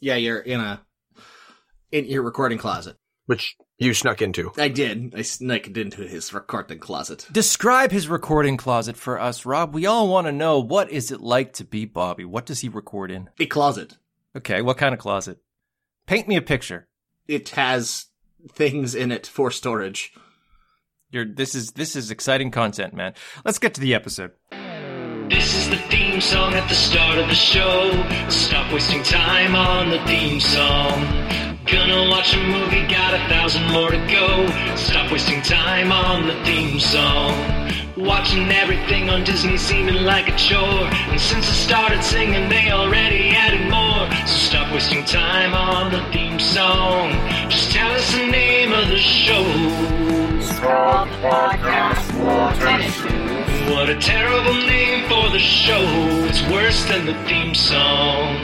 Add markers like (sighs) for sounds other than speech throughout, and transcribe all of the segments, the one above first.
Yeah, you're in a in your recording closet. which you snuck into. I did. I snuck into his recording closet. Describe his recording closet for us, Rob. We all want to know what is it like to be Bobby? What does he record in? A closet. Okay, what kind of closet? Paint me a picture. It has things in it for storage. You're, this is this is exciting content, man. Let's get to the episode. The theme song at the start of the show. Stop wasting time on the theme song. Gonna watch a movie, got a thousand more to go. Stop wasting time on the theme song. Watching everything on Disney seeming like a chore. And since I started singing, they already added more. So stop wasting time on the theme song. Just tell us the name of the show. What a terrible name for the show. It's worse than the theme song.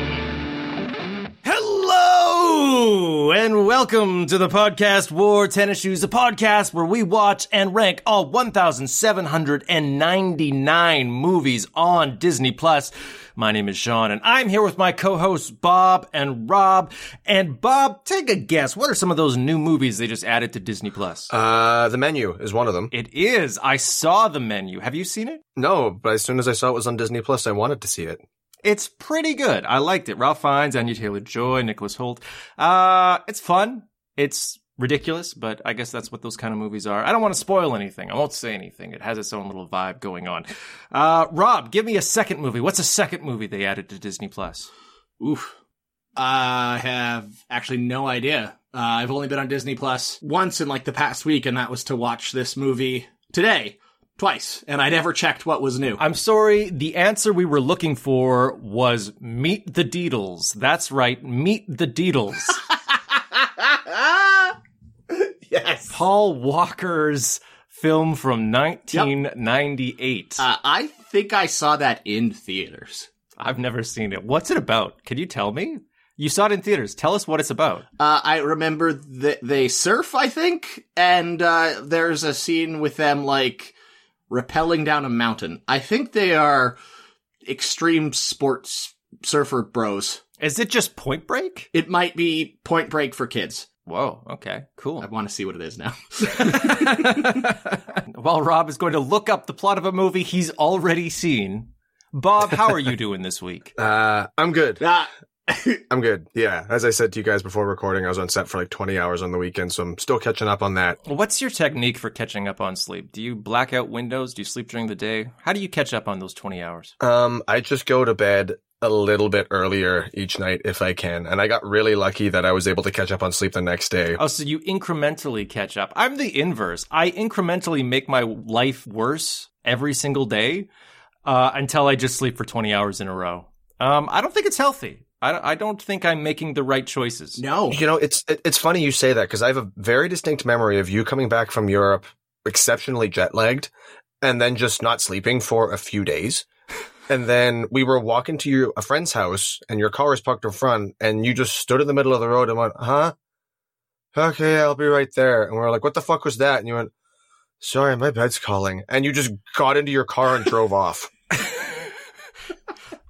Hello and welcome to the podcast War Tennis Shoes, a podcast where we watch and rank all 1,799 movies on Disney Plus. My name is Shawn and I'm here with my co-hosts Bob and Rob. And Bob, take a guess. What are some of those new movies they just added to Disney Plus? Uh, the menu is one of them. it is. I saw the menu. Have you seen it? No, but as soon as I saw it was on Disney Plus, I wanted to see it. It's pretty good. I liked it. Ralph Fiennes, Anya Taylor-Joy, Nicholas Hoult. Uh, it's fun. It's ridiculous, but I guess that's what those kind of movies are. I don't want to spoil anything. I won't say anything. It has its own little vibe going on. Uh, Rob, give me a second movie. What's a second movie they added to Disney Plus? Oof. I have actually no idea. Uh, I've only been on Disney Plus once in like the past week, and that was to watch this movie today, twice, and I never checked what was new. I'm sorry, the answer we were looking for was Meet the Deedles. That's right, Meet the Deedles. (laughs) Paul Walker's film from 1998. Uh, I think I saw that in theaters. I've never seen it. What's it about? Can you tell me? You saw it in theaters. Tell us what it's about. Uh, I remember that they surf, I think, and uh, there's a scene with them like rappelling down a mountain. I think they are extreme sports surfer bros. Is it just Point Break? It might be Point Break for kids. Whoa, okay, cool. I want to see what it is now. (laughs) While Rob is going to look up the plot of a movie he's already seen, Bob, how are you (laughs) doing this week? Uh, I'm good. Ah, (laughs) I'm good. Yeah. As I said to you guys before recording, I was on set for like 20 hours on the weekend, so I'm still catching up on that. What's your technique for catching up on sleep? Do you black out windows? Do you sleep during the day? How do you catch up on those 20 hours? Um, I just go to bed a little bit earlier each night if I can. And I got really lucky that I was able to catch up on sleep the next day. Oh, so you incrementally catch up. I'm the inverse. I incrementally make my life worse every single day uh, until I just sleep for 20 hours in a row. Um, I don't think it's healthy. I, I don't think I'm making the right choices. no. You know, it's it, it's funny you say that because I have a very distinct memory of you coming back from Europe exceptionally jet lagged and then just not sleeping for a few days. And then we were walking to your, a friend's house and your car was parked in front and you just stood in the middle of the road and went, huh? Okay, I'll be right there. And we were like, what the fuck was that? And you went, sorry, my bed's calling. And you just got into your car and drove off. (laughs)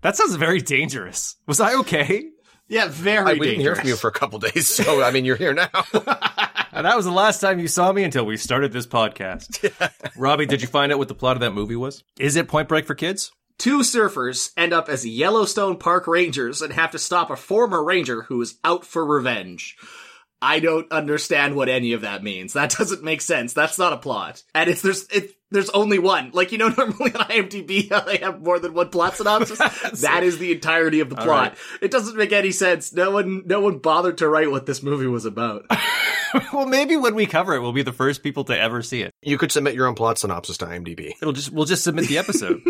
That sounds very dangerous. Was I okay? Yeah, very I, we didn't hear from you for a couple days. So, I mean, you're here now. (laughs) And that was the last time you saw me until we started this podcast. (laughs) Robbie, did you find out what the plot of that movie was? Is it Point Break for kids? Two surfers end up as Yellowstone Park Rangers and have to stop a former ranger who is out for revenge. I don't understand what any of that means. That (laughs) doesn't make sense. That's not a plot. And it's there's it there's only one. Like you know, (laughs) normally on IMDb (laughs) they have more than one plot synopsis. that is the entirety of the plot. right. It doesn't make any sense. No one no one bothered to write what this movie was about. well, maybe when we cover it, we'll be the first people to ever see it. you could submit your own plot synopsis to IMDb. It'll just we'll just submit the episode.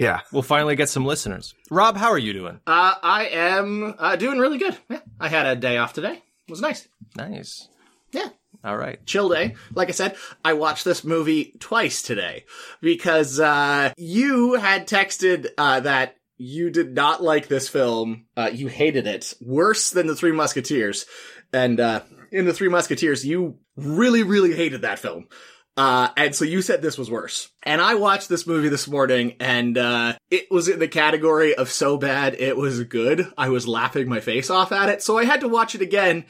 Yeah. we'll finally get some listeners. Rob, how are you doing? uh, I am uh, doing really good. Yeah, I had a day off today. It was nice. Nice. Yeah. All right. chill day. Like I said, I watched this movie twice today because uh, you had texted uh, that you did not like this film. Uh, you hated it worse than the Three Musketeers, and uh, in the Three Musketeers, you really, really hated that film. Uh, and so you said this was worse. And I watched this movie this morning and, uh, it was in the category of so bad it was good. I was laughing my face off at it. So I had to watch it again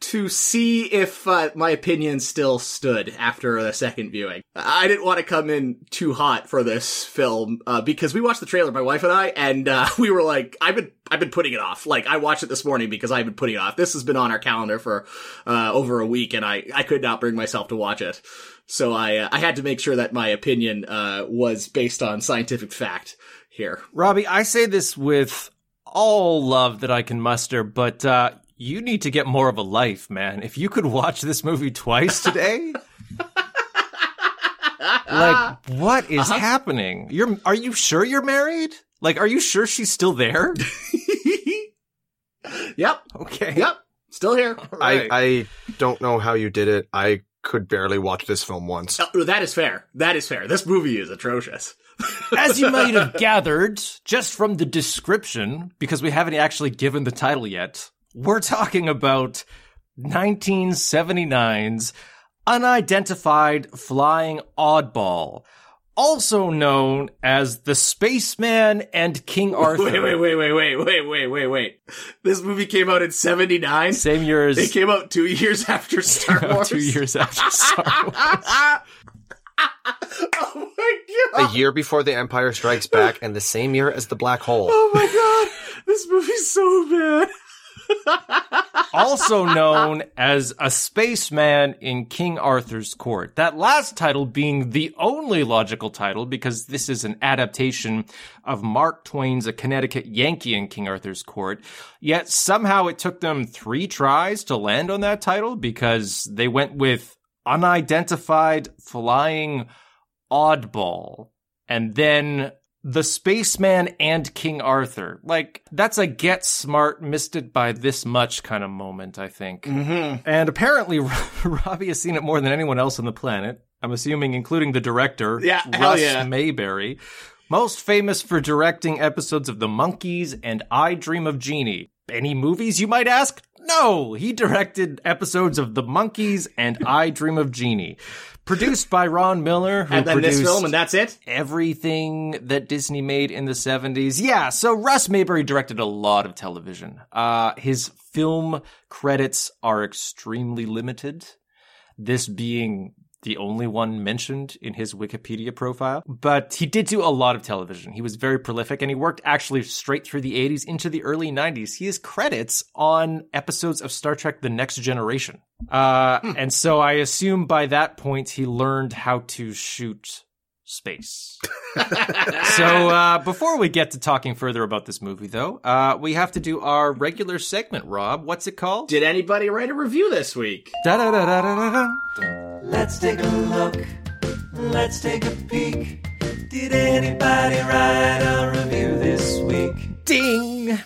to see if uh, my opinion still stood after the second viewing. I didn't want to come in too hot for this film uh, because we watched the trailer, my wife and I, and uh, (laughs) we were like, "I've been, I've been putting it off." Like I watched it this morning because I've been putting it off. This has been on our calendar for uh, over a week, and I, I could not bring myself to watch it. So I, uh, I had to make sure that my opinion uh, was based on scientific fact here. Robbie, I say this with all love that I can muster, but uh, you need to get more of a life, man. If you could watch this movie twice today. like what is uh-huh. happening? You're are you sure you're married? Like are you sure she's still there? (laughs) Yep, Okay. yep, still here. Right. I, I don't know how you did it. I could barely watch this film once. Oh, that is fair. That is fair. This movie is atrocious. (laughs) As you might have gathered just from the description, because we haven't actually given the title yet, we're talking about 1979's Unidentified Flying Oddball, also known as The Spaceman and King Arthur. Wait, wait, wait, wait, wait, wait, wait, wait, wait. This movie came out in 79. Same year as It came out two years after (laughs) Star Wars. two years after Star (laughs) Wars. oh my god! A year before The Empire Strikes Back and the same year as The Black Hole. Oh my god. This movie's so bad. (laughs) also known as a spaceman in King Arthur's court. That last title being the only logical title because this is an adaptation of Mark Twain's A Connecticut Yankee in King Arthur's court. Yet somehow it took them three tries to land on that title because they went with unidentified flying oddball and then the spaceman and King Arthur. Like, that's a get smart, missed it by this much kind of moment, I think. Mm-hmm. And apparently, (laughs) Robbie has seen it more than anyone else on the planet. I'm assuming, including the director, Yeah, Russ yeah. Mayberry. Most famous for directing episodes of The Monkees and I Dream of Jeannie. Any movies, you might ask? No, he directed episodes of The Monkees and I Dream of Jeannie. Produced by Ron Miller, who And then produced this film, and that's it? everything that Disney made in the 70s. Yeah, so Russ Mayberry directed a lot of television. Uh, his film credits are extremely limited, this being the only one mentioned in his Wikipedia profile. But he did do a lot of television. He was very prolific and he worked actually straight through the 80s into the early 90s. He has credits on episodes of Star Trek The Next Generation. Uh, and so I assume by that point he learned how to shoot space. (laughs) so uh, before we get to talking further about this movie, though, uh, we have to do our regular segment. Rob, what's it called? Did anybody write a review this week? Da-da-da-da-da-da. Let's take a look. Let's take a peek. Did anybody write a review this week? Ding.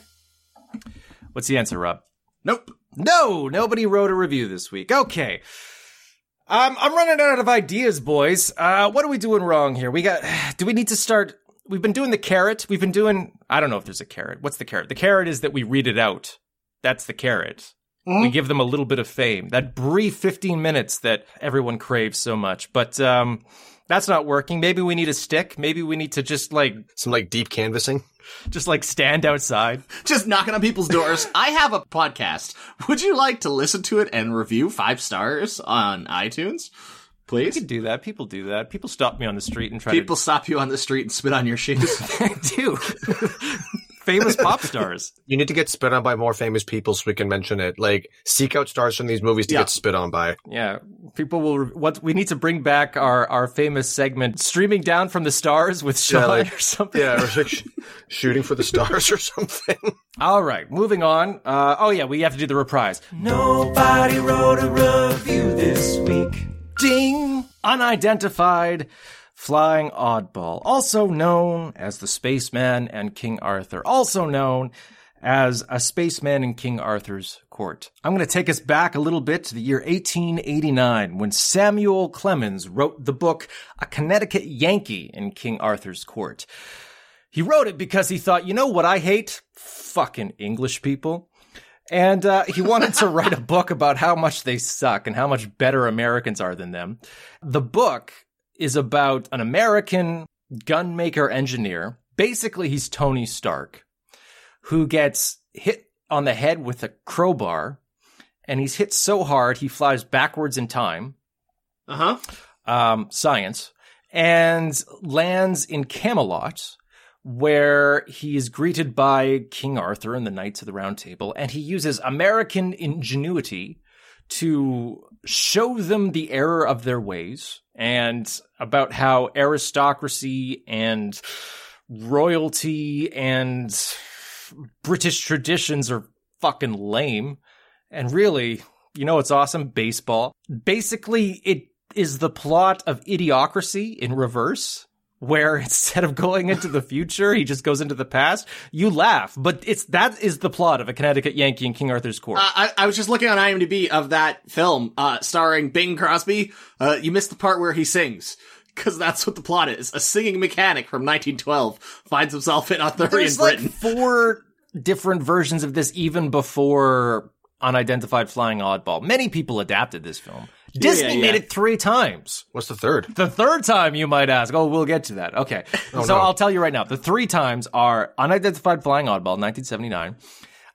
What's the answer, Rob? Nope. No, nobody wrote a review this week. Okay. Um, I'm running out of ideas, boys. Uh, what are we doing wrong here? We got, (sighs) do we need to start? We've been doing the carrot. We've been doing, I don't know if there's a carrot. What's the carrot? The carrot is that we read it out. That's the carrot. We give them a little bit of fame. That brief 15 minutes that everyone craves so much. But, um, that's not working. Maybe we need a stick. Maybe we need to just like, Some like deep canvassing. just like stand outside. (laughs) Just knocking on people's doors. (laughs) I have a podcast. Would you like to listen to it and review five stars on iTunes? We Please? could do that. People do that. People stop me on the street and try People stop you on the street and spit on your shoes. (laughs) to do. Famous pop stars. (laughs) You need to get spit on by more famous people so we can mention it. Like, seek out stars from these movies to Yeah. get spit on by. Yeah, people will. What we need to bring back our our famous segment, streaming down from the stars with Shawn Yeah, like- (laughs) or something. Yeah, or like sh- shooting for the stars or something. (laughs) All right, moving on. Uh, oh yeah, we have to do the reprise. Nobody wrote a review this week. Ding! Unidentified flying oddball, also known as the Spaceman and King Arthur, also known as a spaceman in King Arthur's court. I'm going to take us back a little bit to the year 1889 when Samuel Clemens wrote the book A Connecticut Yankee in King Arthur's court. He wrote it because he thought, you know what I hate? Fucking English people. And uh, he wanted to write a book about how much they suck and how much better Americans are than them. The book is about an American gunmaker engineer. Basically, he's Tony Stark, who gets hit on the head with a crowbar, and he's hit so hard he flies backwards in time. Uh huh. Um, science and lands in Camelot, where he is greeted by King Arthur and the Knights of the Round Table, and he uses American ingenuity to show them the error of their ways and about how aristocracy and royalty and British traditions are fucking lame. And really, you know what's awesome? Baseball. Basically, it is the plot of Idiocracy in reverse, where (laughs) instead of going into the future, he just goes into the past. You laugh, but it's that is the plot of a Connecticut Yankee in King Arthur's Court. Uh, I, I was just looking on IMDb of that film, uh, starring Bing Crosby. Uh, you missed the part where he sings. Cause that's what the plot is. A singing mechanic from 1912 finds himself in Arthurian There's like Britain. four different versions of this even before Unidentified Flying Oddball. Many people adapted this film. Disney yeah. made it three times. What's the third? The third time, you might ask. Oh, we'll get to that. Okay. (laughs) Oh, so no. I'll tell you right now. The three times are Unidentified Flying Oddball, 1979,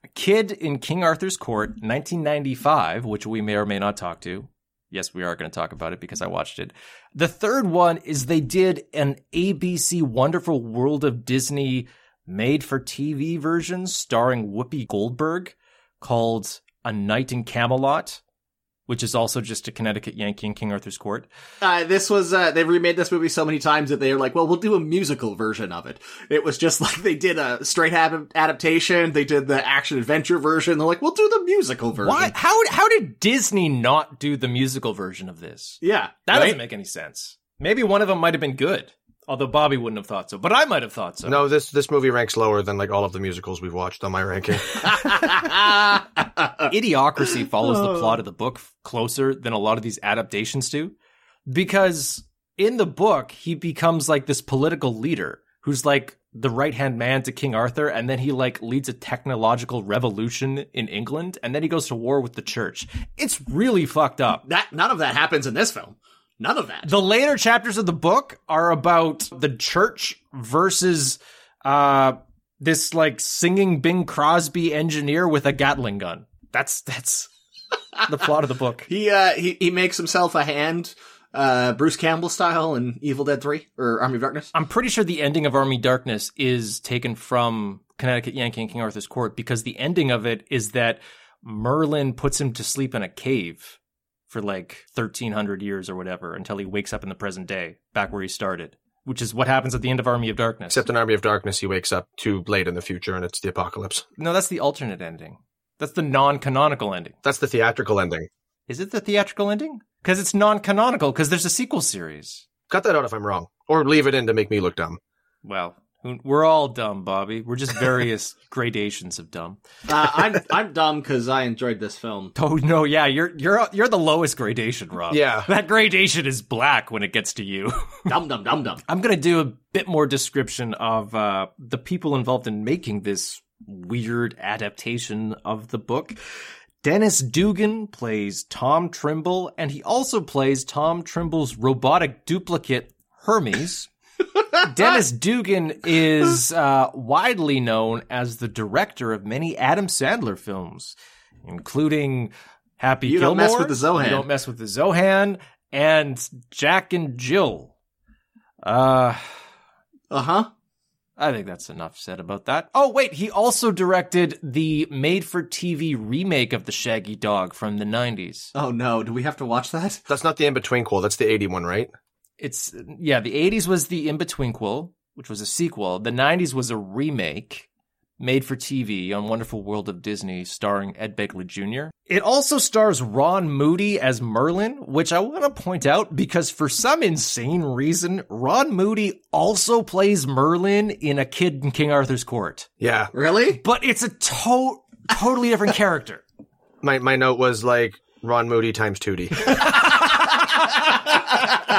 A Kid in King Arthur's Court, 1995, which we may or may not talk to. Yes, we are going to talk about it because I watched it. The third one is they did an ABC Wonderful World of Disney made for TV version starring Whoopi Goldberg called A Night in Camelot, which is also just a Connecticut Yankee in King Arthur's Court. Uh, this was, uh, they've remade this movie so many times that they were like, well, we'll do a musical version of it. It was just (laughs) like they did a straight adaptation, they did the action adventure version, they're like, we'll do the musical version. Why? How? How did Disney not do the musical version of this? Yeah. That right? doesn't make any sense. Maybe one of them might have been good, although Bobby wouldn't have thought so. But I might have thought so. No, this this movie ranks lower than like all of the musicals we've watched on my ranking. (laughs) (laughs) Idiocracy follows the uh. plot of the book closer than a lot of these adaptations do, because in the book he becomes like this political leader who's like the right hand man to King Arthur, and then he like leads a technological revolution in England, and then he goes to war with the church. It's really fucked up. that, none of that happens in this film. None of that. The later chapters of the book are about the church versus uh this like singing Bing Crosby engineer with a Gatling gun. That's that's the plot of the book. (laughs) He uh he, he makes himself a hand, uh Bruce Campbell style in Evil Dead Three or Army of Darkness. I'm pretty sure the ending of Army Darkness is taken from Connecticut Yankee and King Arthur's Court because the ending of it is that Merlin puts him to sleep in a cave for like 1300 years or whatever until he wakes up in the present day, back where he started, which is what happens at the end of Army of Darkness. Except in Army of Darkness, he wakes up too late in the future and it's the apocalypse. no, that's the alternate ending. That's the non-canonical ending. That's the theatrical ending. Is it the theatrical ending? Because it's non-canonical because there's a sequel series. Cut that out if I'm wrong, or leave it in to make me look dumb. Well, we're all dumb, Bobby. We're just various (laughs) gradations of dumb. Uh, I'm I'm dumb because I enjoyed this film. (laughs) Oh no, yeah, you're you're you're the lowest gradation, Rob. Yeah. that gradation is black when it gets to you. (laughs) dumb, dumb, dumb, dum. I'm gonna do a bit more description of uh, the people involved in making this weird adaptation of the book. Dennis Dugan plays Tom Trimble, and he also plays Tom Trimble's robotic duplicate Hermes. Dennis Dugan is uh, widely known as the director of many Adam Sandler films, including Happy You Gilmore. Don't Mess with the Zohan. You don't mess with the Zohan, and Jack and Jill. Uh, Uh huh. I think that's enough said about that. Oh, wait, he also directed the made for TV remake of The Shaggy Dog from the 90s. Oh no, do we have to watch that? That's not the in between call. That's the '81, right? It's, yeah, the 80s was the in betweenquel, which was a sequel. The 90s was a remake made for TV on Wonderful World of Disney starring Ed Begley Jr. It also stars Ron Moody as Merlin, which I want to point out because for some insane reason, Ron Moody also plays Merlin in A Kid in King Arthur's Court. Yeah. Really? but it's a to- totally different character. My my note was like Ron Moody times Tootie. (laughs)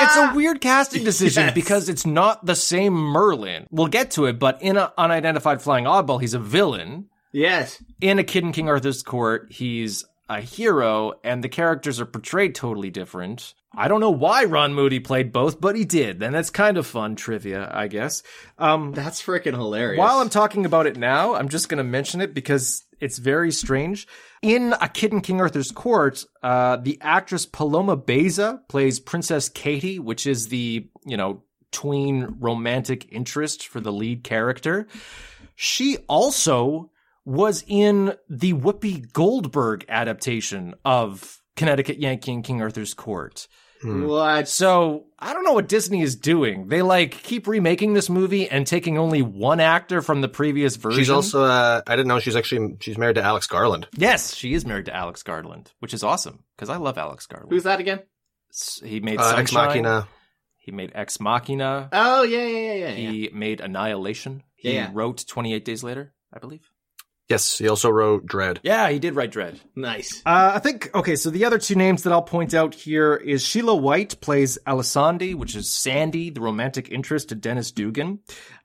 It's a weird casting decision Yes. because it's not the same Merlin. We'll get to it, but in an unidentified flying oddball, he's a villain. Yes. in A Kid in King Arthur's Court, he's a hero, and the characters are portrayed totally different. I don't know why Ron Moody played both, but he did, and that's kind of fun trivia, I guess. Um, That's freaking hilarious. while I'm talking about it now, I'm just going to mention it because it's very strange. In A Kid in King Arthur's Court, uh, the actress Paloma Baeza plays Princess Katie, which is the, you know, tween romantic interest for the lead character. She also was in the Whoopi Goldberg adaptation of Connecticut Yankee and King Arthur's Court. what? So I don't know what Disney is doing. They like keep remaking this movie and taking only one actor from the previous version. She's also, uh, I didn't know she's actually, she's married to Alex Garland. yes, she is married to Alex Garland, which is awesome because I love Alex Garland. Who's that again? He made Uh, Ex Machina. He made Ex Machina. Oh yeah, yeah, yeah, yeah. yeah. He made Annihilation. He Yeah, yeah. wrote Twenty Eight Days Later, I believe. Yes, he also wrote Dredd. Yeah, he did write Dredd. Nice. Uh, I think okay. So the other two names that I'll point out here is Sheila White plays Alisande, which is Sandy, the romantic interest to Dennis Dugan,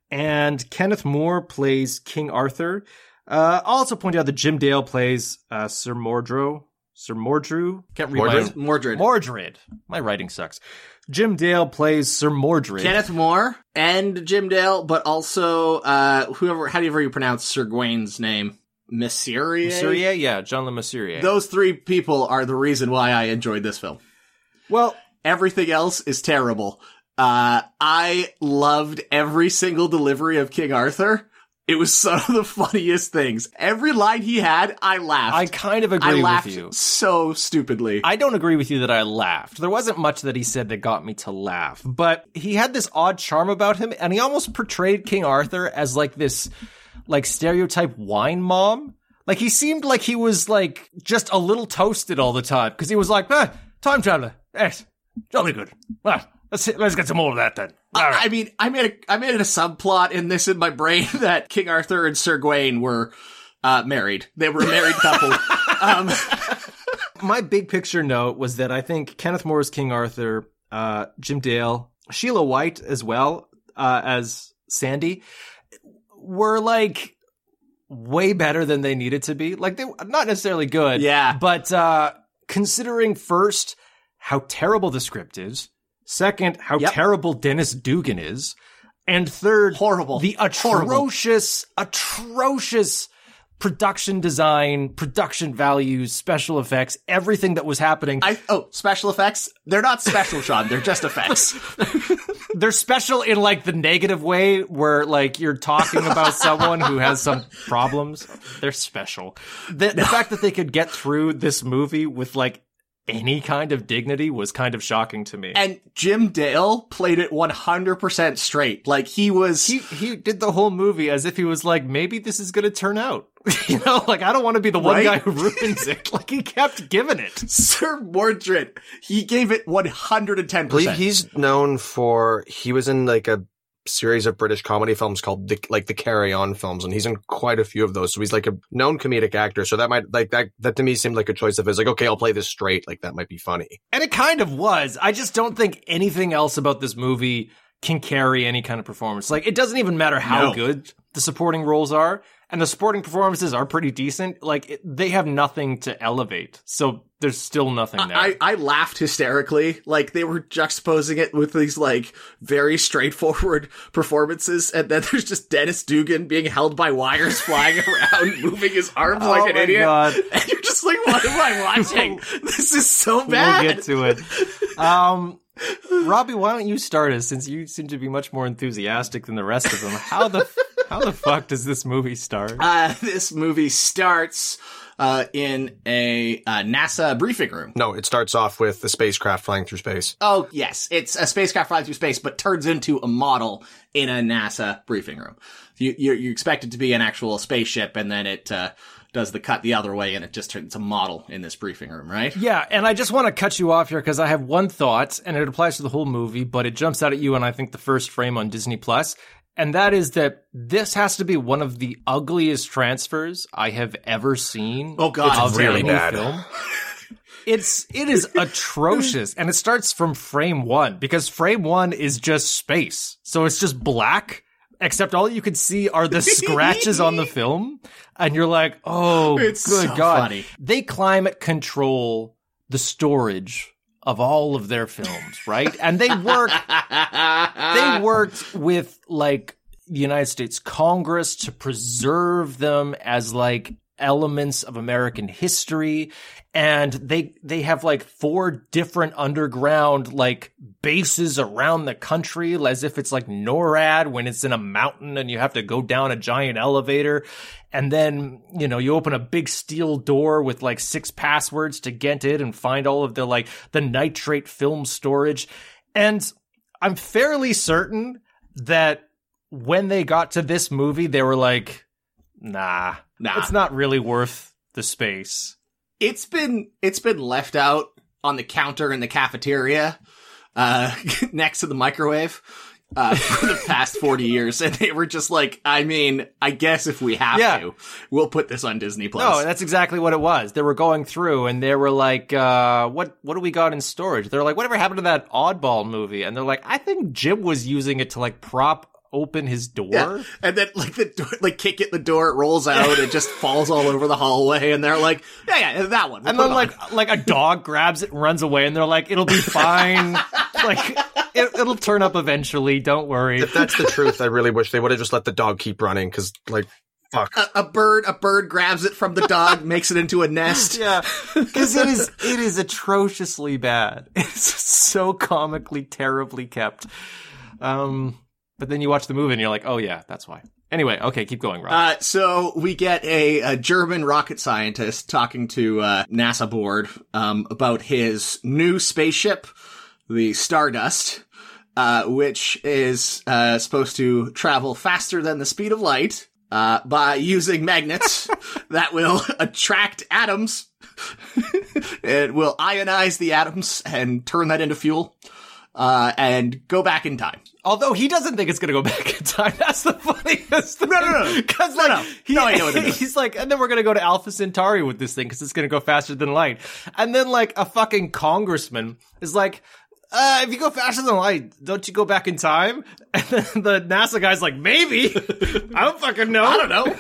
and Kenneth More plays King Arthur. Uh, I'll also point out that Jim Dale plays uh, Sir Mordrew. Sir Mordrew. Can't read Mordred? my Mordred. Mordred. My writing sucks. Jim Dale plays Sir Mordred. Kenneth More and Jim Dale, but also uh whoever how do you ever pronounce Sir Gawain's name? Mesurier? Mesurier, yeah, John Le Mesurier. Those three people are the reason why I enjoyed this film. well, Everything else is terrible. Uh I loved every single delivery of King Arthur. It was (laughs) some of the funniest things. Every line he had, I laughed. I kind of I agree laughed with you. so stupidly. I don't agree with you that I laughed. There wasn't much that he said that got me to laugh, but he had this odd charm about him, and he almost portrayed King Arthur as like this, like stereotype wine mom. Like he seemed like he was like just a little toasted all the time because he was like, ah, time traveler, yes, jolly good. Well, let's let's get some more of that then. I mean, I made a I made a subplot in this in my brain (laughs) that King Arthur and Sir Gawain were uh, married. They were a married couple. (laughs) um, (laughs) my big picture note was that I think Kenneth More's King Arthur, uh, Jim Dale, Sheila White as well uh, as Sandy were like way better than they needed to be. Like they not necessarily good, Yeah. but uh, considering first how terrible the script is, second how Yep. terrible Dennis Dugan is, and third Horrible. the Horrible. atrocious, atrocious production design, production values, special effects, everything that was happening. I oh special effects. They're not special, Shawn. They're just effects. (laughs) They're special in like the negative way where like you're talking about (laughs) someone who has some problems. They're special. The, the fact that they could get through this movie with like any kind of dignity was kind of shocking to me. And Jim Dale played it 100% straight. Like he was he he did the whole movie as if he was like, maybe this is gonna turn out. (laughs) you know, like I don't want to be the one Right? guy who ruins it. (laughs) Like he kept giving it. Sir Mordred. He gave it 110%. I believe he's known for he was in like a series of British comedy films called the, like the Carry On films, and he's in quite a few of those. So he's like a known comedic actor. So that might like that that to me seemed like a choice of his. Like, okay, I'll play this straight. Like that might be funny. And it kind of was. I just don't think anything else about this movie can carry any kind of performance. Like, it doesn't even matter how No. good the supporting roles are, and the sporting performances are pretty decent. Like, it, they have nothing to elevate. So there's still nothing there. I, I laughed hysterically. Like they were juxtaposing it with these like very straightforward (laughs) performances, and then (laughs) there's just Dennis Dugan being held by wires flying (laughs) around, moving his arms Oh like an idiot. God. And you're just like, what am I watching? this is so bad. We'll get to it. Um, Robbie, why don't you start us since you seem to be much more enthusiastic than the rest of them? How the how the fuck does this movie start? Uh, this movie starts uh, in a uh, NASA briefing room. No, it starts off with the spacecraft flying through space. Oh, yes. It's a spacecraft flying through space, but turns into a model in a NASA briefing room. You, you, you expect it to be an actual spaceship, and then it uh, does the cut the other way, and it just turns a model in this briefing room, right? Yeah, and I just want to cut you off here because I have one thought, and it applies to the whole movie, but it jumps out at you, and I think the first frame on Disney Plus, and that is that this has to be one of the ugliest transfers I have ever seen. Oh, God. It's really bad. Film. (laughs) It's it is atrocious, and it starts from frame one because frame one is just space, so it's just black except all you can see are the (laughs) scratches on the film, and you're like, oh, It's good so god! funny. They climate control the storage of all of their films, right? And they work they (laughs) worked with like the United States Congress to preserve them as like elements of American history and they they have like four different underground like bases around the country as if it's like NORAD when it's in a mountain and you have to go down a giant elevator and then you know you open a big steel door with like six passwords to get it and find all of the like the nitrate film storage and I'm fairly certain that when they got to this movie, they were like, nah, Nah. it's not really worth the space. It's been it's been left out on the counter in the cafeteria uh (laughs) next to the microwave uh (laughs) for the past 40 years and they were just like i mean i guess if we have Yeah. to we'll put this on disney plus No, that's exactly what it was. They were going through and they were like, uh, what, what do we got in storage? They're like, whatever happened to that oddball movie? And they're like, I think Jim was using it to like prop open his door. Yeah. And then like the door, like kick it the door, it rolls out, it just falls all over the hallway, and they're like, yeah, yeah, that one. We'll And then it like like a dog grabs it and runs away, and they're like, "It'll be fine. (laughs) like it, it'll turn up eventually. Don't worry." If that's the truth, I really wish they would have just let the dog keep running because, like, fuck. a, a bird, a bird grabs it from the dog, (laughs) makes it into a nest. Yeah, because it is it is atrociously bad. (laughs) It's so comically terribly kept. Um, but then you watch the movie and you're like, oh yeah, that's why. Anyway, okay, keep going, Rob. Uh, so we get a, a German rocket scientist talking to uh, NASA board um, about his new spaceship, the Stardust, uh, which is uh, supposed to travel faster than the speed of light uh, by using magnets (laughs) that will attract atoms. it will ionize the atoms and turn that into fuel. Uh, and go back in time. Although he doesn't think it's gonna go back in time. (laughs) That's the funniest. thing. No, no, no. Because No, like, no. He, No, I know what it is. (laughs) he's like, and then we're gonna go to Alpha Centauri with this thing because it's gonna go faster than light. And then like a fucking congressman is like. Uh, if you go faster than light, don't you go back in time? (laughs) And then the NASA guy's like, maybe. I don't fucking know. I don't know.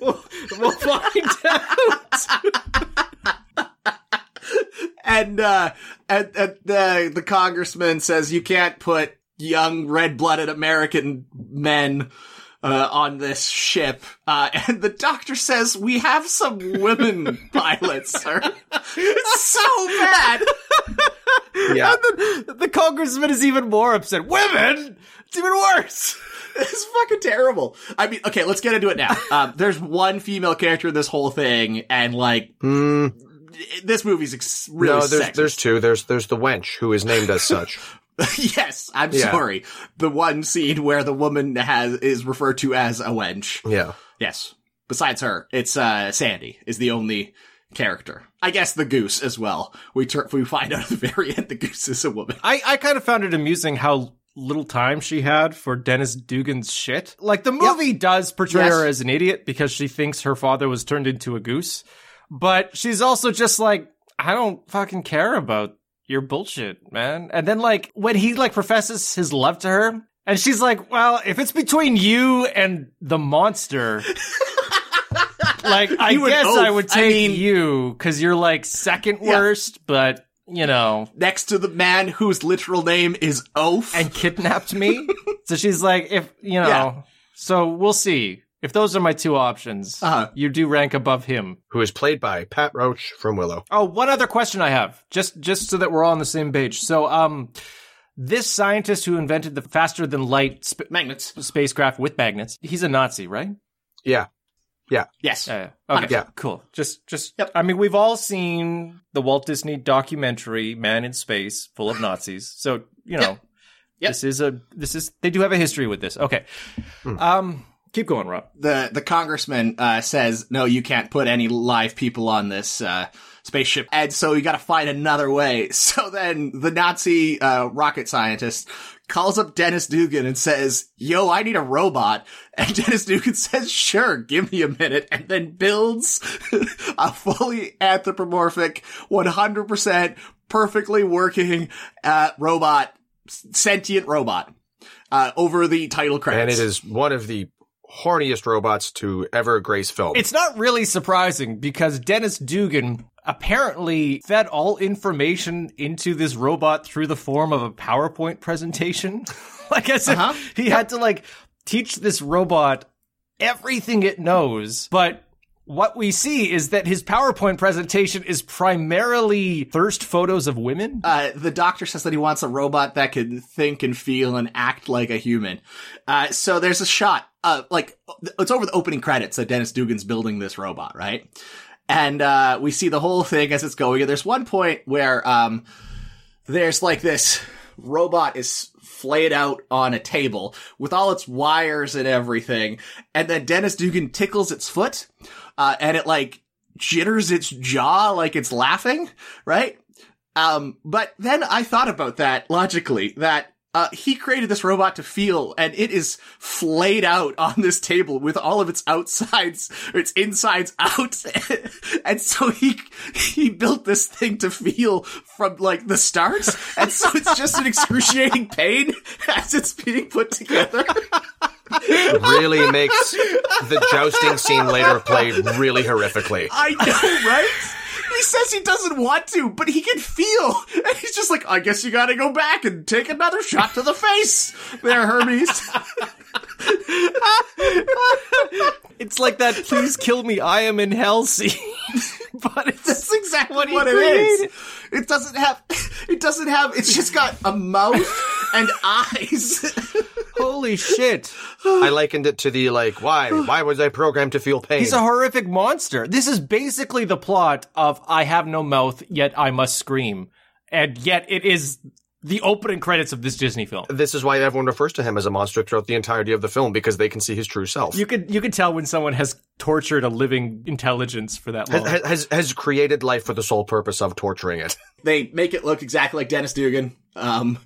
We'll, we'll find out. And uh and, and the the congressman says you can't put young red-blooded American men uh, on this ship. Uh, (laughs) and the doctor says we have some women (laughs) pilots, sir. It's so bad. (laughs) Yeah. the, the congressman is even more upset. Women? It's even worse. It's fucking terrible. I mean, okay, let's get into it now. Um, there's one female character in this whole thing, and like Mm, this movie's ex- really no, there's sexist. there's two. There's there's the wench who is named as such. (laughs) yes, I'm Yeah. sorry. The one scene where the woman has is referred to as a wench. yeah. Yes. Besides her, it's uh Sandy is the only character. I guess the goose as well. We tur- we find out at the very end the goose is a woman. I, I kind of found it amusing how little time she had for Dennis Dugan's shit. Like the movie does portray Yes. her as an idiot because she thinks her father was turned into a goose, but she's also just like, I don't fucking care about your bullshit, man. And then like when he like professes his love to her, and she's like, well, if it's between you and the monster. (laughs) Like I You guess I would I take mean- you because you're like second Yeah. worst, but you know, Next to the man whose literal name is Oaf. and kidnapped me. (laughs) so she's like, if you know, Yeah. so we'll see. If those are my two options, Uh-huh. you do rank above him. Who is played by Pat Roach from Willow. Oh, one other question I have, just just so that we're all on the same page. So, um, this scientist who invented the faster than light sp- Magnets. spacecraft with magnets, he's a Nazi, right? Yeah. Yes. Yeah. yeah. Okay. Yeah. Cool. Just, just. Yep. I mean, we've all seen the Walt Disney documentary "Man in Space," full of Nazis. So you know, Yep. this is a this is they do have a history with this. Okay. Um, keep going, Rob. the the congressman uh, says no, you can't put any live people on this uh, spaceship, and so you got to find another way. (laughs) So then the Nazi uh, rocket scientist calls up Dennis Dugan and says, "Yo, I need a robot." (laughs) And Dennis Dugan says, "Sure, give me a minute," and then builds (laughs) a fully anthropomorphic, one hundred percent perfectly working uh, robot, sentient robot. uh, over the title and it is one of the horniest robots to ever grace film. It's not really surprising because Dennis Dugan apparently fed all information into this robot through the form of a PowerPoint presentation. (laughs) like as Uh-huh. he had to like teach this robot everything it knows, but what we see is that his PowerPoint presentation is primarily thirst photos of women. uh, the doctor says that he wants a robot that can think and feel and act like a human. Uh, so there's a shot, uh, like it's over the opening credits that Dennis Dugan's building this robot, right? And uh, we see the whole thing as it's going. And there's one point where um, there's like this robot is flayed out on a table with all its wires and everything, and then Dennis Dugan tickles its foot, uh, and it like jitters its jaw like it's laughing, right? Um, but then I thought about that logically, that uh, he created this robot to feel, and it is flayed out on this table with all of its outsides, its insides out, (laughs) and so he he built this thing to feel from like the start, and so it's just an excruciating pain (laughs) as it's being put together. (laughs) really makes the jousting scene later play really horrifically. I know, right? He says he doesn't want to, but he can feel. And he's just like, I guess you gotta go back and take another shot to the face there, Hermes. It's like that please kill me, I am in hell scene. (laughs) but it's That's exactly What what, it is. It doesn't have, it doesn't have, it's just got a mouth and eyes. (laughs) holy shit. (sighs) I likened it to the like, why? (sighs) Why was I programmed to feel pain? He's a horrific monster. This is basically the plot of I have no mouth, yet I must scream. And yet it is the opening credits of this Disney film. this is why everyone refers to him as a monster throughout the entirety of the film because they can see his true self. You could you could tell when someone has tortured a living intelligence for that long. has, has has created life for the sole purpose of torturing it. they make it look exactly like Dennis Dugan. Um,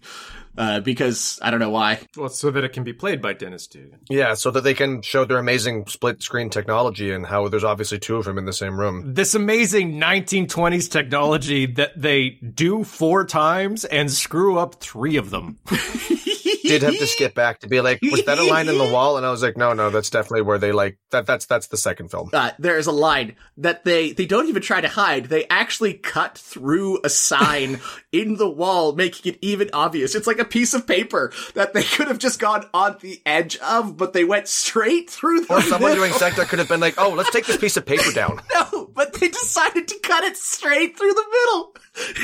uh, because I don't know why. well, so that it can be played by Dennis Dugan. Yeah, so that they can show their amazing split screen technology and how there's obviously two of him in the same room. This amazing 1920s technology that they do four times and screw up three of them. (laughs) Did have to skip back to be like, was that a (laughs) line in the wall? And I was like, no, no, that's definitely where they like that. That's that's the second film. uh, there is a line that they they don't even try to hide. They actually cut through a sign (laughs) in the wall, making it even obvious. It's like a piece of paper that they could have just gone on the edge of, but they went straight through the Or someone doing sector could have been like, oh, let's take this piece of paper down. (laughs) No, but they decided to cut it straight through the middle.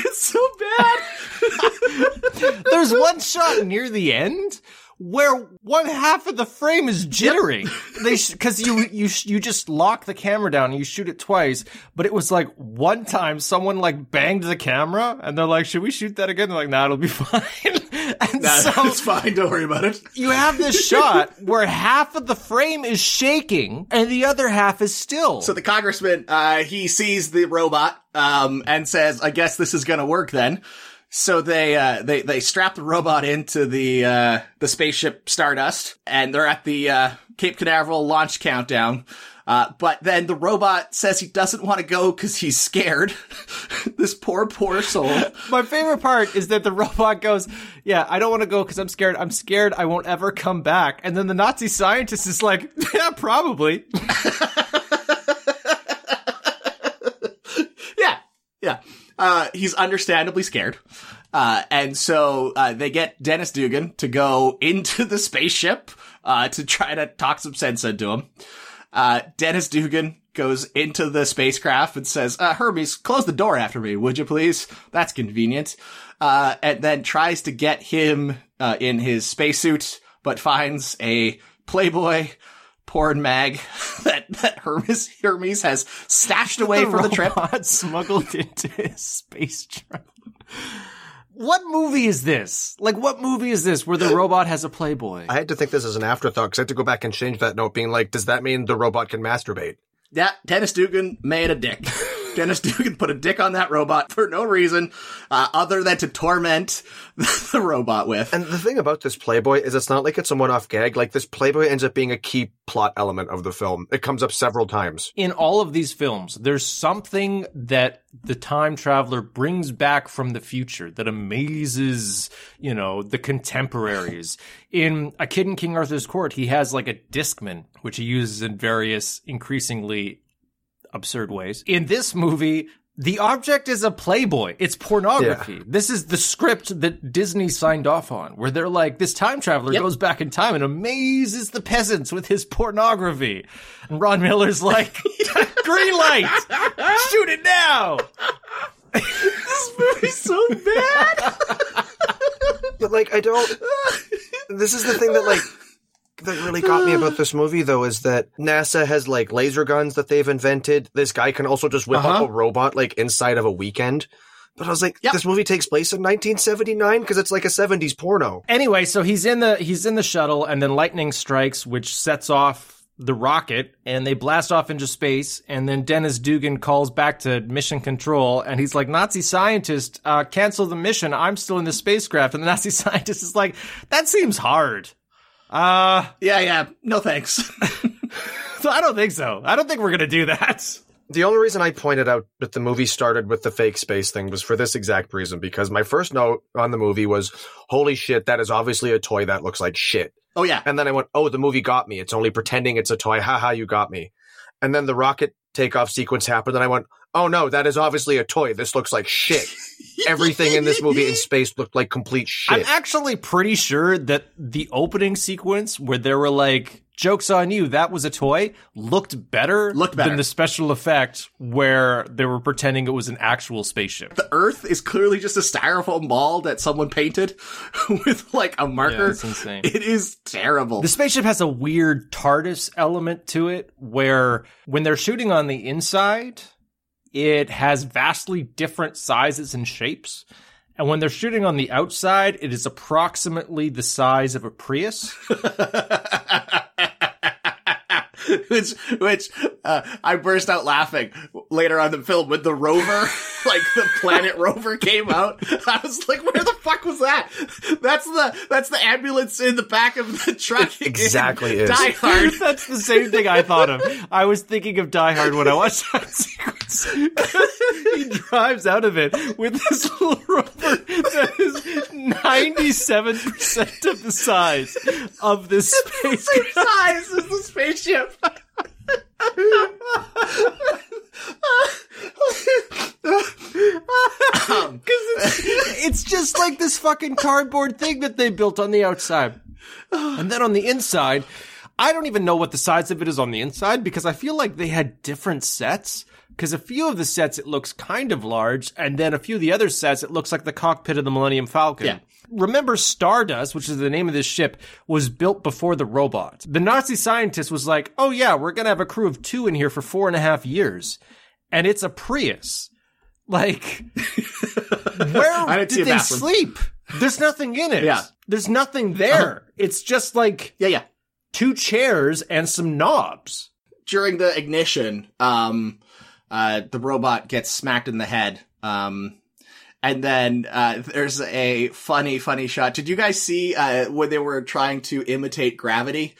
It's so bad. There's one shot near the end where one half of the frame is jittering. (laughs) They because you you sh- you just lock the camera down and you shoot it twice, but it was like one time someone like banged the camera and they're like, "Should we shoot that again?" They're like, "Nah, it'll be (laughs) fine." (laughs) and Nah, so it's fine. Don't worry about it. you have this shot where half of the frame is shaking and the other half is still. So the congressman, uh, he sees the robot, um, and says, I guess this is gonna work then. So they, uh, they, they strap the robot into the, uh, the spaceship Stardust, and they're at the, uh, Cape Canaveral launch countdown. Uh, but then the robot says he doesn't want to go because he's scared. (laughs) this poor, poor soul. My favorite part is that the robot goes, "Yeah, I don't want to go because I'm scared. I'm scared I won't ever come back." And then the Nazi scientist is like, "Yeah, probably." (laughs) Yeah, yeah. Uh, he's understandably scared. Uh, and so, uh, they get Dennis Dugan to go into the spaceship, uh, to try to talk some sense into him. Uh, Dennis Dugan goes into the spacecraft and says, uh, Hermes, close the door after me, would you please? That's convenient. Uh, and then tries to get him, uh, in his spacesuit, but finds a Playboy porn mag (laughs) that, that Hermes, Hermes has stashed away for the trip. (laughs) smuggled into his space trip. What movie is this? Like, what movie is this where the (gasps) robot has a Playboy? I had to think this as an afterthought because I had to go back and change that note, being like, does that mean the robot can masturbate? Yeah, Dennis Dugan made a dick. (laughs) Dennis (laughs) Dugan put a dick on that robot for no reason uh, other than to torment (laughs) the robot with. And the thing about this Playboy is it's not like it's a one-off gag. Like this Playboy ends up being a key plot element of the film. It comes up several times. in all of these films, there's something that the time traveler brings back from the future that amazes, you know, the contemporaries. (laughs) in A Kid in King Arthur's Court, he has like a Discman, which he uses in various increasingly absurd ways. In this movie, the object is a Playboy. It's pornography. This is the script that Disney signed off on, where they're like, this time traveler Yep. goes back in time and amazes the peasants with his pornography. And Ron Miller's like, (laughs) green light! Shoot it now! This movie's so bad. But like, I don't. this is the thing that like that really got me about this movie though is that NASA has like laser guns that they've invented. This guy can also just whip Uh-huh. up a robot like inside of a weekend. But I was like, Yep. this movie takes place in 1979 because it's like a 70s porno. Anyway, so he's in the he's in the shuttle, and then lightning strikes, which sets off the rocket, and they blast off into space. And then Dennis Dugan calls back to mission control, and he's like, "Nazi scientist, uh, cancel the mission. I'm still in the spacecraft." And the Nazi (laughs) scientist is like, "That seems hard." Uh, yeah, yeah. No thanks. so (laughs) (laughs) I don't think so. I don't think we're gonna do that. The only reason I pointed out that the movie started with the fake space thing was for this exact reason because my first note on the movie was, holy shit, that is obviously a toy that looks like shit. Oh yeah. And then I went, oh, the movie got me. It's only pretending it's a toy. Haha, you got me. And then the rocket takeoff sequence happened, and I went, oh no, that is obviously a toy. This looks like shit. Everything in this movie in (laughs) space looked like complete shit. I'm actually pretty sure that the opening sequence where there were like, jokes on you, that was a toy, looked better, Looked better. than the special effect where they were pretending it was an actual spaceship. The Earth is clearly just a styrofoam ball that someone painted (laughs) with like a marker. Yeah, it's insane. It is terrible. The spaceship has a weird TARDIS element to it where when they're shooting on the inside, it has vastly different sizes and shapes. And when they're shooting on the outside, it is approximately the size of a Prius. (laughs) (laughs) which which uh, I burst out laughing later on the film when the rover, (laughs) like the planet rover, came out. (laughs) I was like, "Where the fuck was that?" That's the that's the ambulance in the back of the truck. in exactly is. Die Hard. That's the same thing I thought of. I was thinking of Die Hard when I watched that sequence. he drives out of it with this little rover that is 97% of the size of this space. Same size as the spaceship. Um, (laughs) It's just like this fucking cardboard thing that they built on the outside. And then on the inside, I don't even know what the size of it is on the inside because I feel like they had different sets. Because a few of the sets it looks kind of large, and then a few of the other sets it looks like the cockpit of the Millennium Falcon. Yeah. Remember, Stardust, which is the name of this ship, was built before the robot. The Nazi scientist was like, "Oh yeah, we're gonna have a crew of two in here for four and a half years, and it's a Prius." Like, (laughs) where did they sleep? There's nothing in it. Yeah. There's nothing there. It's just like yeah, yeah. two chairs and some knobs. During the ignition, um, uh, the robot gets smacked in the head. Um, and then uh, there's a funny, funny shot. Did you guys see uh, when they were trying to imitate gravity?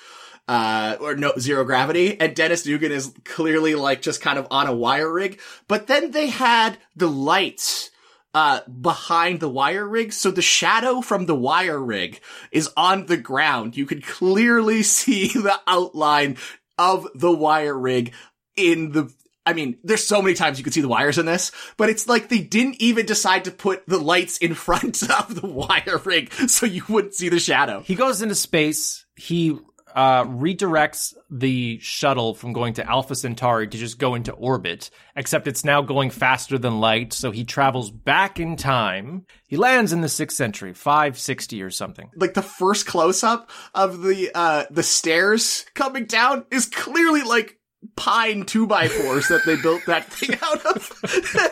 Uh, or no, zero gravity. And Dennis Dugan is clearly like just kind of on a wire rig. But then they had the lights uh, behind the wire rig. So the shadow from the wire rig is on the ground. You could clearly (laughs) see the outline of the wire rig in the I mean, there's so many times you could see the wires in this, but it's like they didn't even decide to put the lights in front (laughs) of the wire rig so you wouldn't see the shadow. He goes into space. He uh, redirects the shuttle from going to Alpha Centauri to just go into orbit, except it's now going faster than light. So he travels back in time. He lands in the sixth century, 560 or something. Like the first close up of the uh the stairs coming down is clearly like pine two by fours that they built that (laughs) thing out of. (laughs)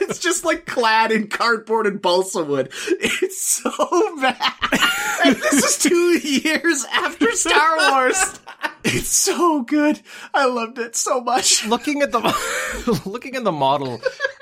it's just like clad in cardboard and balsa wood. It's so (laughs) bad. and this is two years after Star Wars. It's so good. I loved it so much. looking at the looking at the model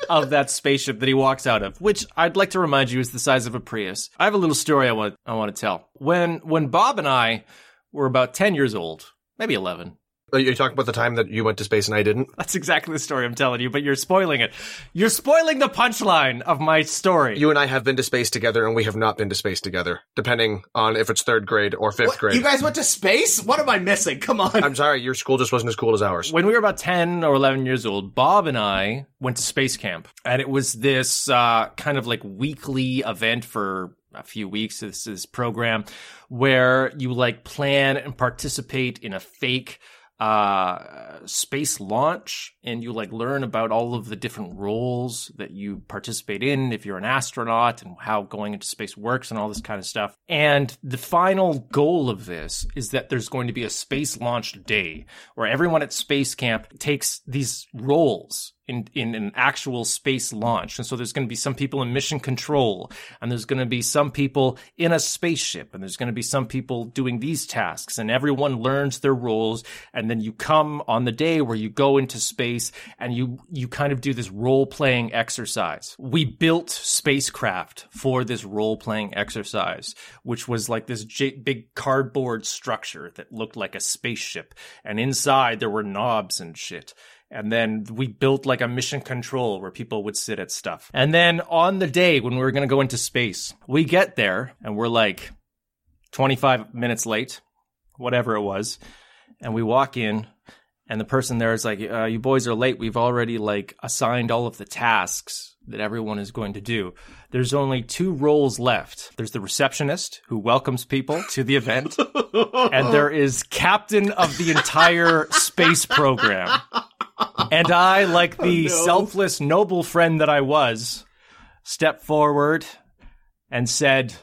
of that spaceship that he walks out of, which I'd like to remind you is the size of a Prius. I have a little story I want I want to tell. When when Bob and I were about 10 years old, maybe 11. Are you talking about the time that you went to space and I didn't? That's exactly the story I'm telling you, but you're spoiling it. You're spoiling the punchline of my story. You and I have been to space together and we have not been to space together, depending on if it's third grade or fifth What, grade. you guys went to space? What am I missing? Come on. I'm sorry, your school just wasn't as cool as ours. when we were about 10 or 11 years old, Bob and I went to space camp. And it was this uh, kind of like weekly event for a few weeks. This is program where you like plan and participate in a fake uh space launch and you like learn about all of the different roles that you participate in if you're an astronaut and how going into space works and all this kind of stuff. And the final goal of this is that there's going to be a space launch day where everyone at space camp takes these roles in, in an actual space launch. And so there's going to be some people in mission control, and there's going to be some people in a spaceship, and there's going to be some people doing these tasks, and everyone learns their roles. And then you come on the day where you go into space and you, you kind of do this role playing exercise. We built spacecraft for this role playing exercise, which was like this j- big cardboard structure that looked like a spaceship. And inside there were knobs and shit. And then we built like a mission control where people would sit at stuff. And then on the day when we were going to go into space, we get there and we're like 25 minutes late, whatever it was. And we walk in and the person there is like, uh, you boys are late. We've already like assigned all of the tasks that everyone is going to do. There's only two roles left. There's the receptionist who welcomes people to the event. (laughs) and there is captain of the entire space program. And I, like (laughs) oh, the selfless, noble friend that I was, stepped forward and said,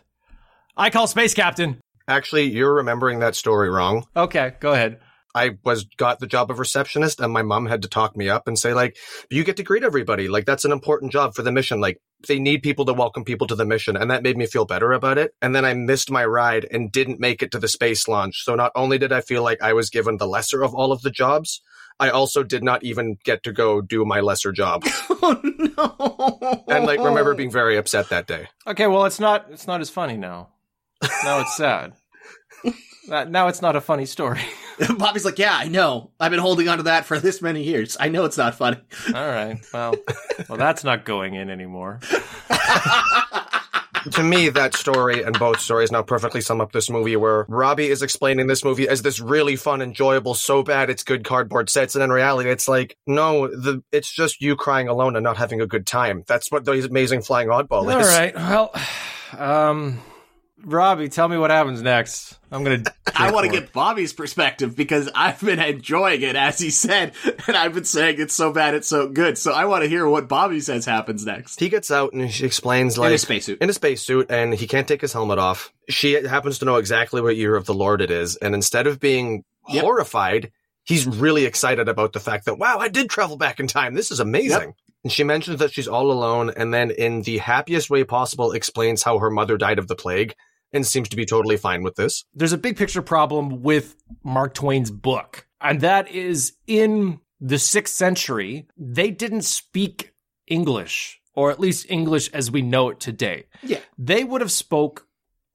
I call space captain. Actually, you're remembering that story wrong. Okay, go ahead. I was got the job of receptionist and my mom had to talk me up and say like, you get to greet everybody. Like that's an important job for the mission. Like they need people to welcome people to the mission. And that made me feel better about it. And then I missed my ride and didn't make it to the space launch. So not only did I feel like I was given the lesser of all of the jobs, I also did not even get to go do my lesser job. (laughs) oh no. and like remember being very upset that day. Okay, well, it's not, it's not as funny now. Now it's sad. (laughs) That- now it's not a funny story. (laughs) Bobby's like, yeah, I know. I've been holding on to that for this many years. I know it's not funny. All right. Well, well, that's not going in anymore. To me, that story and both stories now perfectly sum up this movie where Robbie is explaining this movie as this really fun, enjoyable, so bad it's good cardboard sets. And in reality, it's like, no, the, it's just you crying alone and not having a good time. That's what the amazing flying oddball All is. right. Well, (sighs) um, Robbie, tell me what happens next. I'm gonna. I want to get Bobby's perspective because I've been enjoying it, as he said, and I've been saying it's so bad, it's so good. So I want to hear what Bobby says happens next. He gets out and she explains like In a spacesuit. in a spacesuit, and he can't take his helmet off. She happens to know exactly what year of the Lord it is, and instead of being Yep. horrified, he's really excited about the fact that wow, I did travel back in time. This is amazing. And she mentions that she's all alone, and then in the happiest way possible, explains how her mother died of the plague, and seems to be totally fine with this. there's a big picture problem with Mark Twain's book, and that is in the sixth century, they didn't speak English, or at least English as we know it today. Yeah. They would have spoke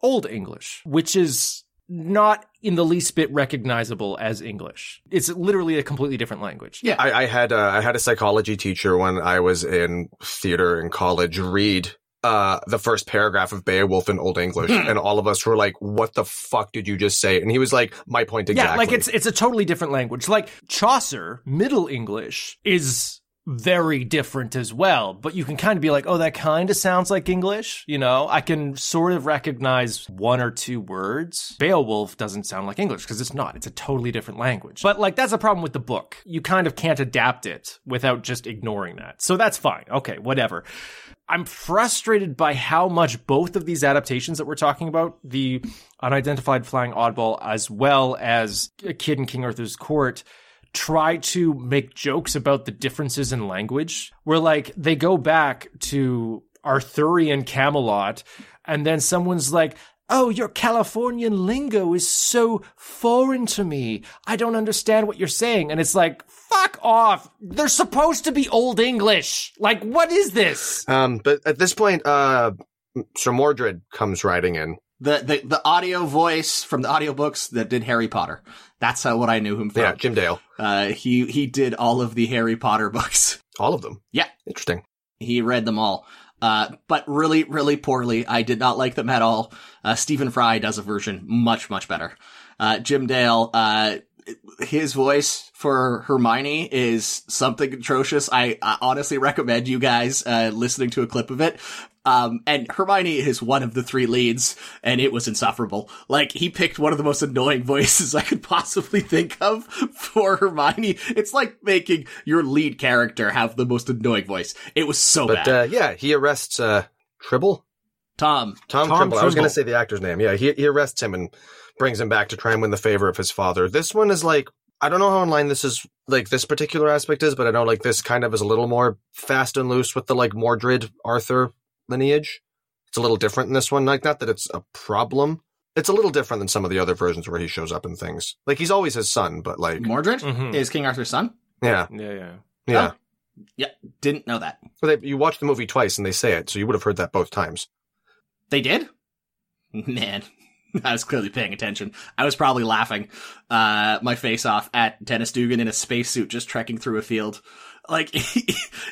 Old English, which is not in the least bit recognizable as English. It's literally a completely different language. Yeah. I, I had uh, I had a psychology teacher when I was in theater in college read uh the first paragraph of Beowulf in Old English, Hmm. and all of us were like, "What the fuck did you just say?" And he was like, "My point exactly." Yeah, like it's it's a totally different language. Like Chaucer, Middle English is very different as well, but you can kind of be like, "Oh, that kind of sounds like English." You know, I can sort of recognize one or two words. Beowulf doesn't sound like English because it's not. It's a totally different language. But like that's a problem with the book. You kind of can't adapt it without just ignoring that. So that's fine. Okay, whatever. I'm frustrated by how much both of these adaptations that we're talking about, the unidentified flying oddball as well as a kid in King Arthur's court, try to make jokes about the differences in language. Where like they go back to Arthurian Camelot and then someone's like, Oh, your Californian lingo is so foreign to me. I don't understand what you're saying. And it's like, fuck off. They're supposed to be Old English. Like, what is this? Um, but at this point, uh, Sir Mordred comes riding in. The, the the audio voice from the audiobooks that did Harry Potter. That's how what I knew him from. Yeah, Jim Dale. Uh, he he did all of the Harry Potter books. All of them. Yeah. Interesting. He read them all. Uh, but really, really poorly. I did not like them at all. Uh, Stephen Fry does a version much, much better. Uh, Jim Dale, uh, his voice for Hermione is something atrocious. I, I honestly recommend you guys, uh, listening to a clip of it. Um, and Hermione is one of the three leads, and it was insufferable. Like, he picked one of the most annoying (laughs) voices I could possibly think of for Hermione. It's like making your lead character have the most annoying voice. It was so But, bad. uh, yeah, he arrests, uh, Tribble? Tom, Tom, Tom Trimble. I was going to say the actor's name. Yeah, he, he arrests him and brings him back to try and win the favor of his father. This one is like, I don't know how in line this is, like, this particular aspect is, but I know, like, this kind of is a little more fast and loose with the, like, Mordred Arthur lineage. It's a little different in this one. Like, not that it's a problem. It's a little different than some of the other versions where he shows up in things. Like, he's always his son, but, like, Mordred Mhm. is King Arthur's son. yeah, Yeah, yeah. yeah. yeah Didn't know that. Well, they, you watch the movie twice and they say it, so you would have heard that both times. They did? Man, (laughs) I was clearly paying attention. I was probably laughing uh, my face off at Dennis Dugan in a spacesuit just trekking through a field. Like, (laughs) he,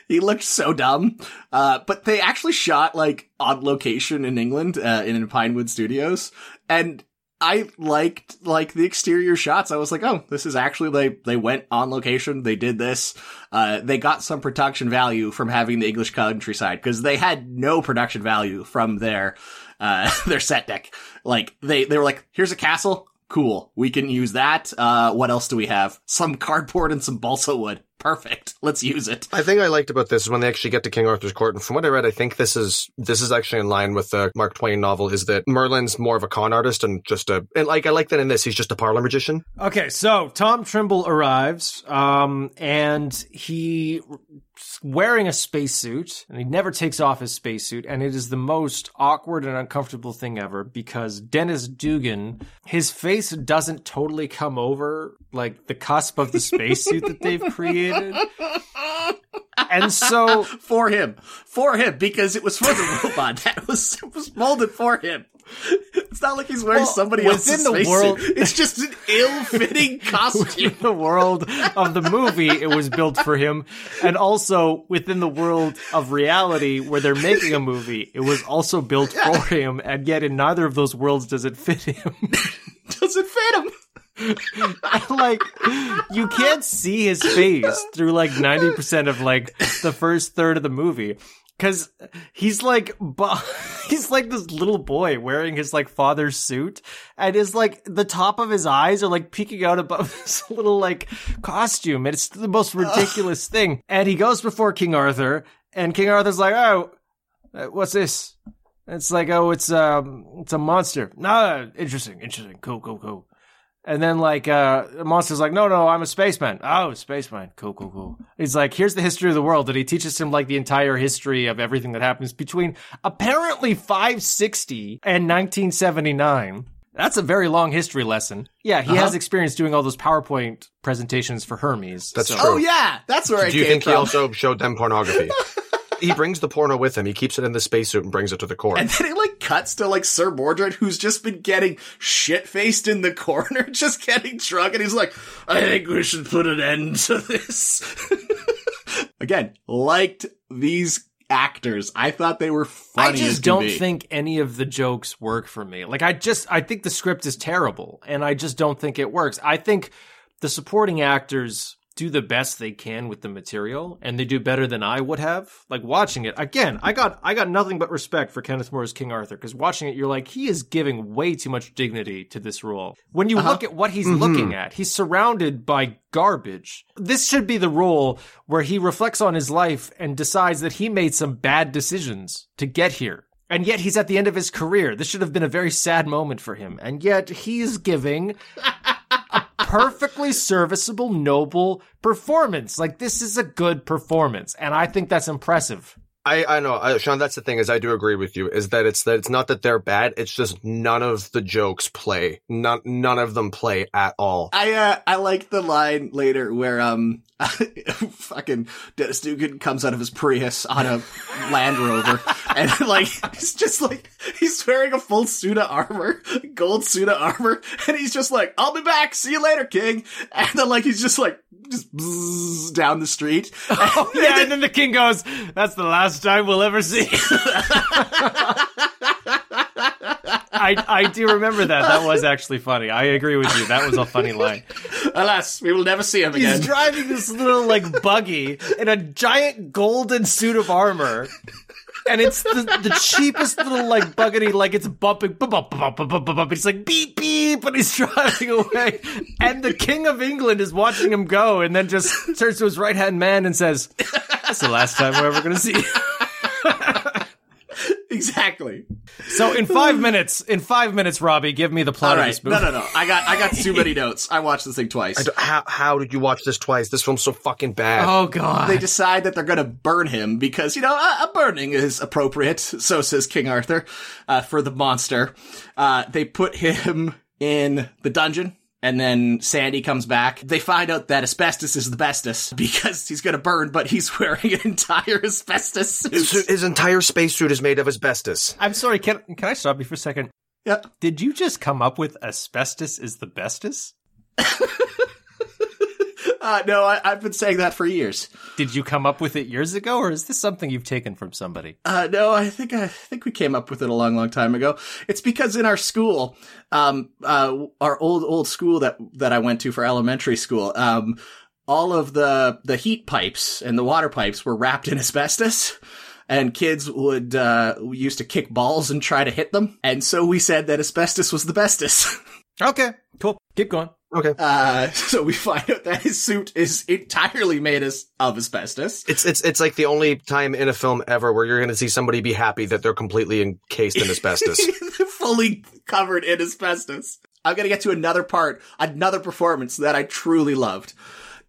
he looked so dumb. Uh, but they actually shot, like, on location in England, uh, in Pinewood Studios. And I liked, like, the exterior shots. I was like, oh, this is actually, they, they went on location. They did this. Uh, they got some production value from having the English countryside because they had no production value from their, uh, (laughs) their set deck. Like, they, they were like, here's a castle. Cool. We can use that. Uh, what else do we have? Some cardboard and some balsa wood. Perfect. Let's use it. I think I liked about this is when they actually get to King Arthur's court, and from what I read, I think this is this is actually in line with the Mark Twain novel. Is that Merlin's more of a con artist and just a and like I like that in this he's just a parlor magician. Okay, so Tom Trimble arrives, um, and he wearing a spacesuit, and he never takes off his spacesuit, and it is the most awkward and uncomfortable thing ever because Dennis Dugan, his face doesn't totally come over like the cusp of the spacesuit that they've (laughs) created, and so For him. For him, because it was for the robot. (laughs) That was, was molded for him. (laughs) It's not like he's wearing Well, somebody else's the spacesuit. world- It's just an ill-fitting (laughs) costume. in the world of the movie, it was built for him. And also within the world of reality where they're making a movie, it was also built for him. And yet in neither of those worlds does it fit him. (laughs) does it fit him. like, you can't see his face through like 90% of like the first third of the movie. Cause he's like, (laughs) he's like this little boy wearing his like father's suit and his like, the top of his eyes are like peeking out above (laughs) this little like costume. And it's the most ridiculous thing. And he goes before King Arthur and King Arthur's like, oh, uh, what's this? It's like, oh, it's, um, it's a monster. No, interesting, interesting. Cool, cool, cool. And then like uh the monster's like, no, no, I'm a spaceman. Oh, spaceman. Cool, cool, cool. He's like, here's the history of the world. And he teaches him like the entire history of everything that happens between apparently 560 and 1979. That's a very long history lesson. Yeah, he has experience doing all those PowerPoint presentations for Hermes. That's so- true. Oh yeah, that's where I Do you think from. he also showed them pornography? (laughs) he brings the porno with him. He keeps it in the spacesuit and brings it to the court. And then it like cuts to like Sir Mordred, who's just been getting shit faced in the corner, (laughs) just getting drunk, and he's like, "I think we should put an end to this." (laughs) Again, liked these actors. I thought they were funny. I just can don't be. think any of the jokes work for me. Like I just I think the script is terrible and I just don't think it works. I think the supporting actors do the best they can with the material and they do better than I would have. Like watching it again, I got I got nothing but respect for Kenneth More's King Arthur because watching it you're like he is giving way too much dignity to this role. When you uh-huh. look at what he's mm-hmm. looking at, he's surrounded by garbage. This should be the role where he reflects on his life and decides that he made some bad decisions to get here. And yet he's at the end of his career. This should have been a very sad moment for him. And yet he's giving (laughs) perfectly serviceable, noble performance. Like this is a good performance. And I think that's impressive. I, I know, uh, Shawn. That's the thing is, I do agree with you. Is that it's that it's not that they're bad. It's just none of the jokes play. None none of them play at all. I uh, I like the line later where um (laughs) fucking Dennis Dugan comes out of his Prius on a (laughs) Land Rover and like he's just like he's wearing a full suit of armor, gold suit of armor, and he's just like, "I'll be back, see you later, King." And then like he's just like just down the street. (laughs) Oh, yeah, and then the king goes, "That's the last time we'll ever see." I I do remember that. That was actually funny. I agree with you. That was a funny line. Alas, we will never see him again. He's driving this little like buggy in a giant golden suit of armor. And it's the, the cheapest little like buggity, like it's bumping, bump, bump, bump, bump, bump, bump. It's like beep beep, and he's (laughs) driving away. And the King of England is watching him go, and then just turns to his right hand man and says, "That's the last time we're ever going to see." (laughs) you." (laughs) exactly. So in five minutes, in five minutes, Robbie, give me the plot All of this movie. No, no, no. I got I got too many notes. I watched this thing twice. How how did you watch this twice? This film's so fucking bad. Oh god. they decide that they're going to burn him because you know a, a burning is appropriate. So says King Arthur uh, for the monster. Uh, they put him in the dungeon. And then Sandy comes back. They find out that asbestos is the bestest (laughs) because he's gonna burn, but he's (laughs) wearing an entire asbestos his, suit. his entire spacesuit is made of asbestos. I'm sorry. Can can I stop you for a second? Yeah. Did you just come up with asbestos is the bestest? (laughs) Uh, no, I, I've been saying that for years. Did you come up with it years ago, or is this something you've taken from somebody? Uh, no, I think I think we came up with it a long, long time ago. It's because in our school, um, uh, our old old school that that I went to for elementary school, um, all of the the heat pipes and the water pipes were wrapped in asbestos. And kids would uh, used to kick balls and try to hit them, and so we said that asbestos was the bestest. (laughs) Okay, cool. Keep going. Okay. Uh, (laughs) so we find out that his suit is entirely made as, of asbestos. It's it's it's like the only time in a film ever where you're going to see somebody be happy that they're completely encased in asbestos. (laughs) fully covered in asbestos. I'm gonna get to another part, another performance that I truly loved.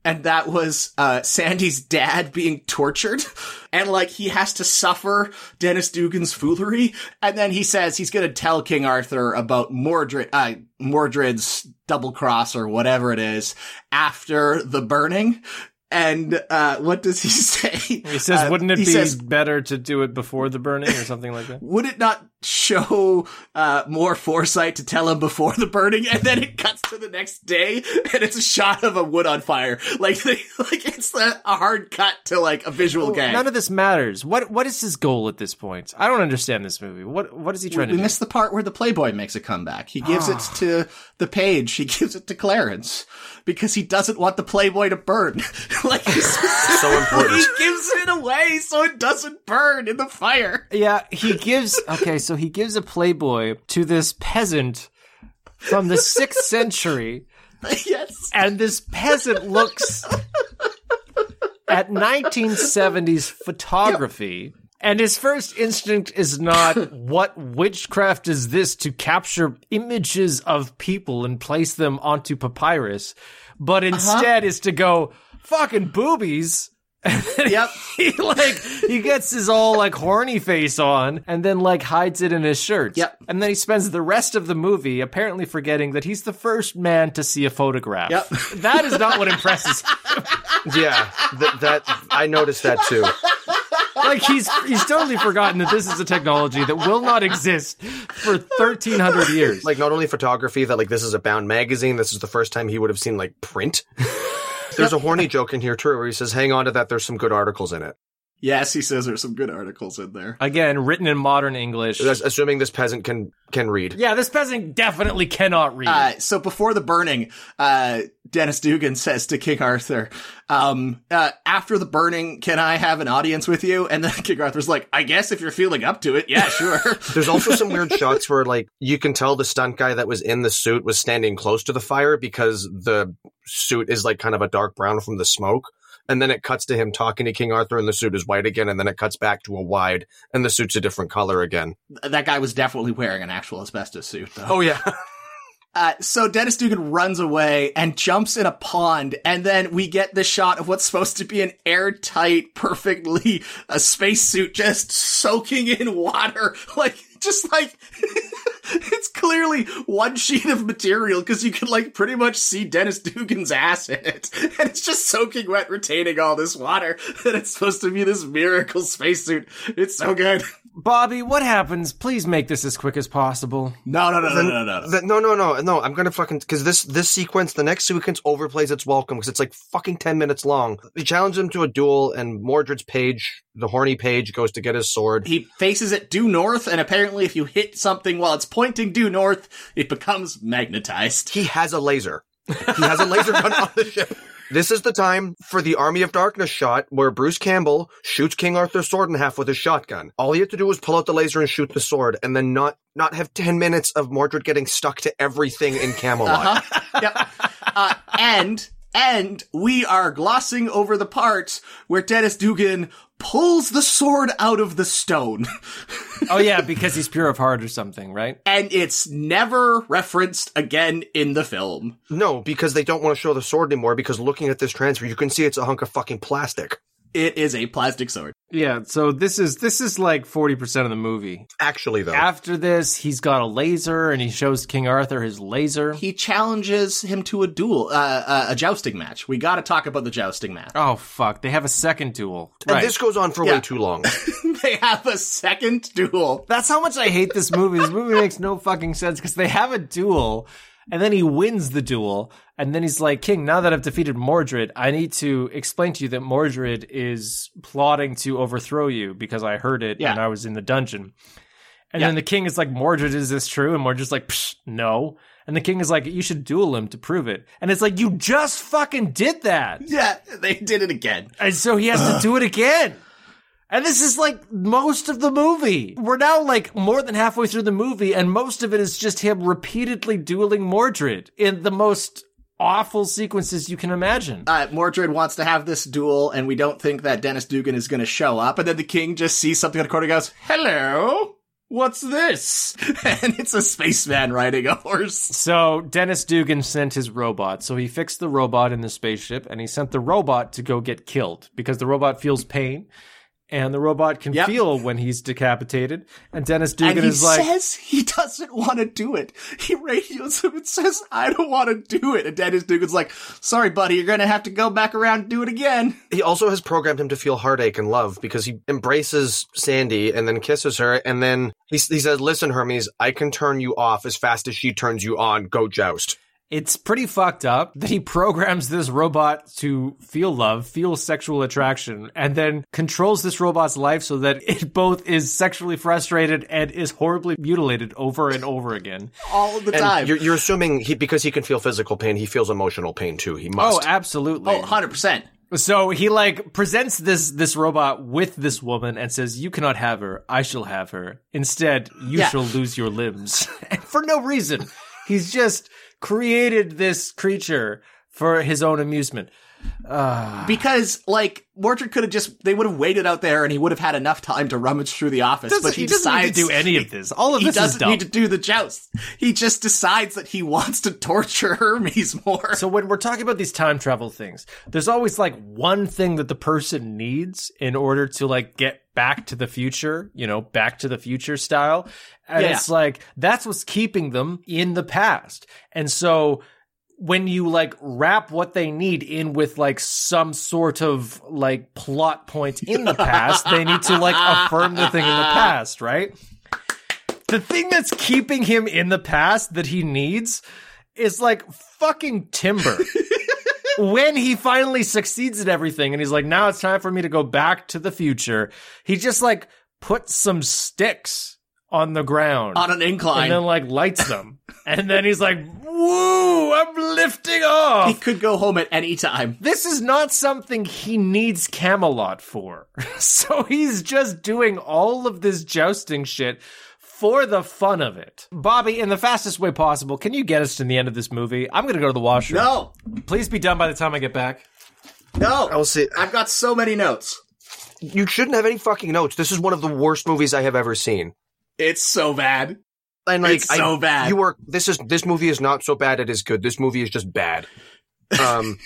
And that was uh, Sandy's dad being tortured, (laughs) and like he has to suffer Dennis Dugan's foolery, and then he says he's gonna tell King Arthur about Mordred, uh, Mordred's double cross or whatever it is after the burning. And uh, what does he (laughs) say? He says, Uh, "Wouldn't it be says, better to do it before the burning, or something like that?" would it not show uh, more foresight to tell him before the burning and then it cuts to the next day and it's a shot of a wood on fire like they, (laughs) like it's a, a hard cut to like a visual gag None of this matters. What what is his goal at this point? I don't understand this movie. What what is he trying we to do? missed the part where the playboy makes a comeback he gives it (sighs) to the page he gives it to clarence because he doesn't want the playboy to burn (laughs) like he's so important. (laughs) he gives it away so it doesn't burn in the fire Yeah, he gives okay, so he gives a Playboy to this peasant from the sixth century, (laughs) yes and this peasant looks at 1970s photography. And his first instinct is not what witchcraft is this to capture images of people and place them onto papyrus, but uh-huh. instead is to go fucking boobies. (laughs) yep he like he gets his all like horny face on and then like hides it in his shirt. Yep. And then he spends the rest of the movie apparently forgetting that he's the first man to see a photograph. Yep. (laughs) That is not what impresses him. yeah, th- that I noticed that too. Like he's he's totally forgotten that this is a technology that will not exist for 1300 years. Like not only photography, that like this is a bound magazine. This is the first time he would have seen like print. There's a horny joke in here too, where he says, "Hang on to that. There's some good articles in it." Yes he says there's some good articles in there Again, written in modern English. That's assuming this peasant can can read. Yeah, this peasant definitely cannot read. Uh, so before the burning, uh, Dennis Dugan says to King Arthur, um, uh, after the burning, can I have an audience with you? And then (laughs) King Arthur's like, I guess if you're feeling up to it, yeah, (laughs) sure. There's also some weird (laughs) shots where like you can tell the stunt guy that was in the suit was standing close to the fire because the suit is like kind of a dark brown from the smoke. And then it cuts to him talking to King Arthur and the suit is white again. And then it cuts back to a wide and the suit's a different color again. that guy was definitely wearing an actual asbestos suit, though. Oh yeah. (laughs) Uh, so Dennis Dugan runs away and jumps in a pond, and then we get the shot of what's supposed to be an airtight, perfectly a spacesuit just soaking in water, (laughs) like just like (laughs) (laughs) it's clearly one sheet of material because you can like pretty much see Dennis Dugan's ass in it, (laughs) and it's just soaking wet, retaining all this water, (laughs) and it's supposed to be this miracle spacesuit. It's so good. Bobby, what happens? Please make this as quick as possible. No, no, no, no, no, no. no. The- no, no, no, no. I'm gonna fucking because this this sequence, the next sequence overplays its welcome because it's like fucking ten minutes long. They challenge him to a duel, and Mordred's page, the horny page, goes to get his sword. He faces it due north, and apparently, if you hit something while it's pointing due north, it becomes magnetized. He has a laser. He has a laser gun on the ship. This is the time for the Army of Darkness shot where Bruce Campbell shoots King Arthur's sword in half with his shotgun. All he had to do was pull out the laser and shoot the sword, and then not not have ten minutes of Mordred getting stuck to everything in Camelot. (laughs) yep. Uh, and and we are glossing over the parts where Dennis Dugan pulls the sword out of the stone, (laughs) Oh yeah, because he's pure of heart or something, right? and it's never referenced again in the film. No, because they don't want to show the sword anymore. Because looking at this transfer, you can see it's a hunk of fucking plastic. It is a plastic sword. Yeah. So this is this is like forty percent of the movie. Actually, though, After this, he's got a laser, and he shows King Arthur his laser. He challenges him to a duel, uh, uh, a jousting match. We got to talk about the jousting match. Oh fuck! They have a second duel. and Right. this goes on for Yeah. way too long. (laughs) they have a second duel. That's how much I hate this movie. This movie makes no fucking sense because they have a duel, and then he wins the duel, and then he's like, "King, now that I've defeated Mordred, I need to explain to you that Mordred is plotting to overthrow you because I heard it Yeah. and I was in the dungeon." And Yeah. then the king is like, "Mordred, is this true?" And Mordred's like, Psh, "No." And the king is like, "You should duel him to prove it." And it's like, "You just fucking did that." Yeah, they did it again. And so he has to (sighs) do it again. And this is like most of the movie. We're now like more than halfway through the movie, and most of it is just him repeatedly dueling Mordred in the most awful sequences you can imagine. uh, Mordred wants to have this duel, and we don't think that Dennis Dugan is going to show up. And then the king just sees something on the corner and goes, Hello? What's this? (laughs) And it's a spaceman riding a horse. So Dennis Dugan sent his robot. So he fixed the robot in the spaceship, and he sent the robot to go get killed because the robot feels pain. And the robot can Yep. feel when he's decapitated. And Dennis Dugan and is like, he says he doesn't want to do it. He radios him and says, I don't want to do it. And Dennis Dugan's like, Sorry, buddy, you're going to have to go back around and do it again. he also has programmed him to feel heartache and love because he embraces Sandy and then kisses her, and then he, he says, "Listen, Hermes, I can turn you off as fast as she turns you on. Go joust." It's pretty fucked up that he programs this robot to feel love, feel sexual attraction, and then controls this robot's life so that it (laughs) both is sexually frustrated and is horribly mutilated over and over again. All the And time. you're, you're assuming he because he can feel physical pain, he feels emotional pain too. He must. Oh, absolutely. oh, 100%. So he like presents this this robot with this woman and says, "You cannot have her. I shall have her. Instead, you Yeah. shall lose your limbs." (laughs) for no reason. He's just created this creature for his own amusement. Ah. Because, like, Mordred could have just, they would have waited out there and he would have had enough time to rummage through the office, but he, need decides to do any of this. All of he this is doesn't need to do the joust. He just decides that he wants to torture Hermes more. So when we're talking about these time travel things, there's always like one thing that the person needs in order to like get back to the future, you know, back to the future style. And Yeah. it's like that's what's keeping them in the past. And so when you like wrap what they need in with like some sort of like plot point in the past, they need to like affirm the thing in the past, right? The thing that's keeping him in the past that he needs is like fucking timber. (laughs) when he finally succeeds at everything and he's like, now it's time for me to go back to the future, he just like puts some sticks on the ground on an incline. and then like lights them. (laughs) and then he's like, woo, I'm lifting off. he could go home at any time. This is not something he needs Camelot for. (laughs) so he's just doing all of this jousting shit for the fun of it. Bobby, in the fastest way possible, can you get us to the end of this movie? I'm going to go to the washroom. No, Please be done by the time I get back. no. I'll see. I've got so many notes. You shouldn't have any fucking notes. This is one of the worst movies I have ever seen. It's so bad. and like It's so I- bad. You were this is this movie is not so bad. It is good. This movie is just bad. (laughs) Um.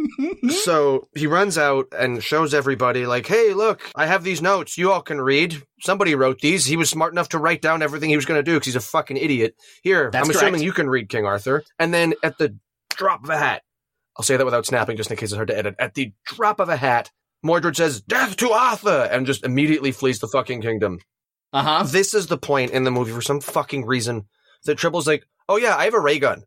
(laughs) so he runs out and shows everybody like, "Hey, look, I have these notes. You all can read. Somebody wrote these. He was smart enough to write down everything he was going to do because he's a fucking idiot. Here, That's I'm assuming you can read King Arthur." And then at the drop of a hat, I'll say that without snapping, just in case it's hard to edit. At the drop of a hat, Mordred says, "Death to Arthur," and just immediately flees the fucking kingdom. Uh huh. This is the point in the movie for some fucking reason that Trimble's like, oh yeah, I have a ray gun.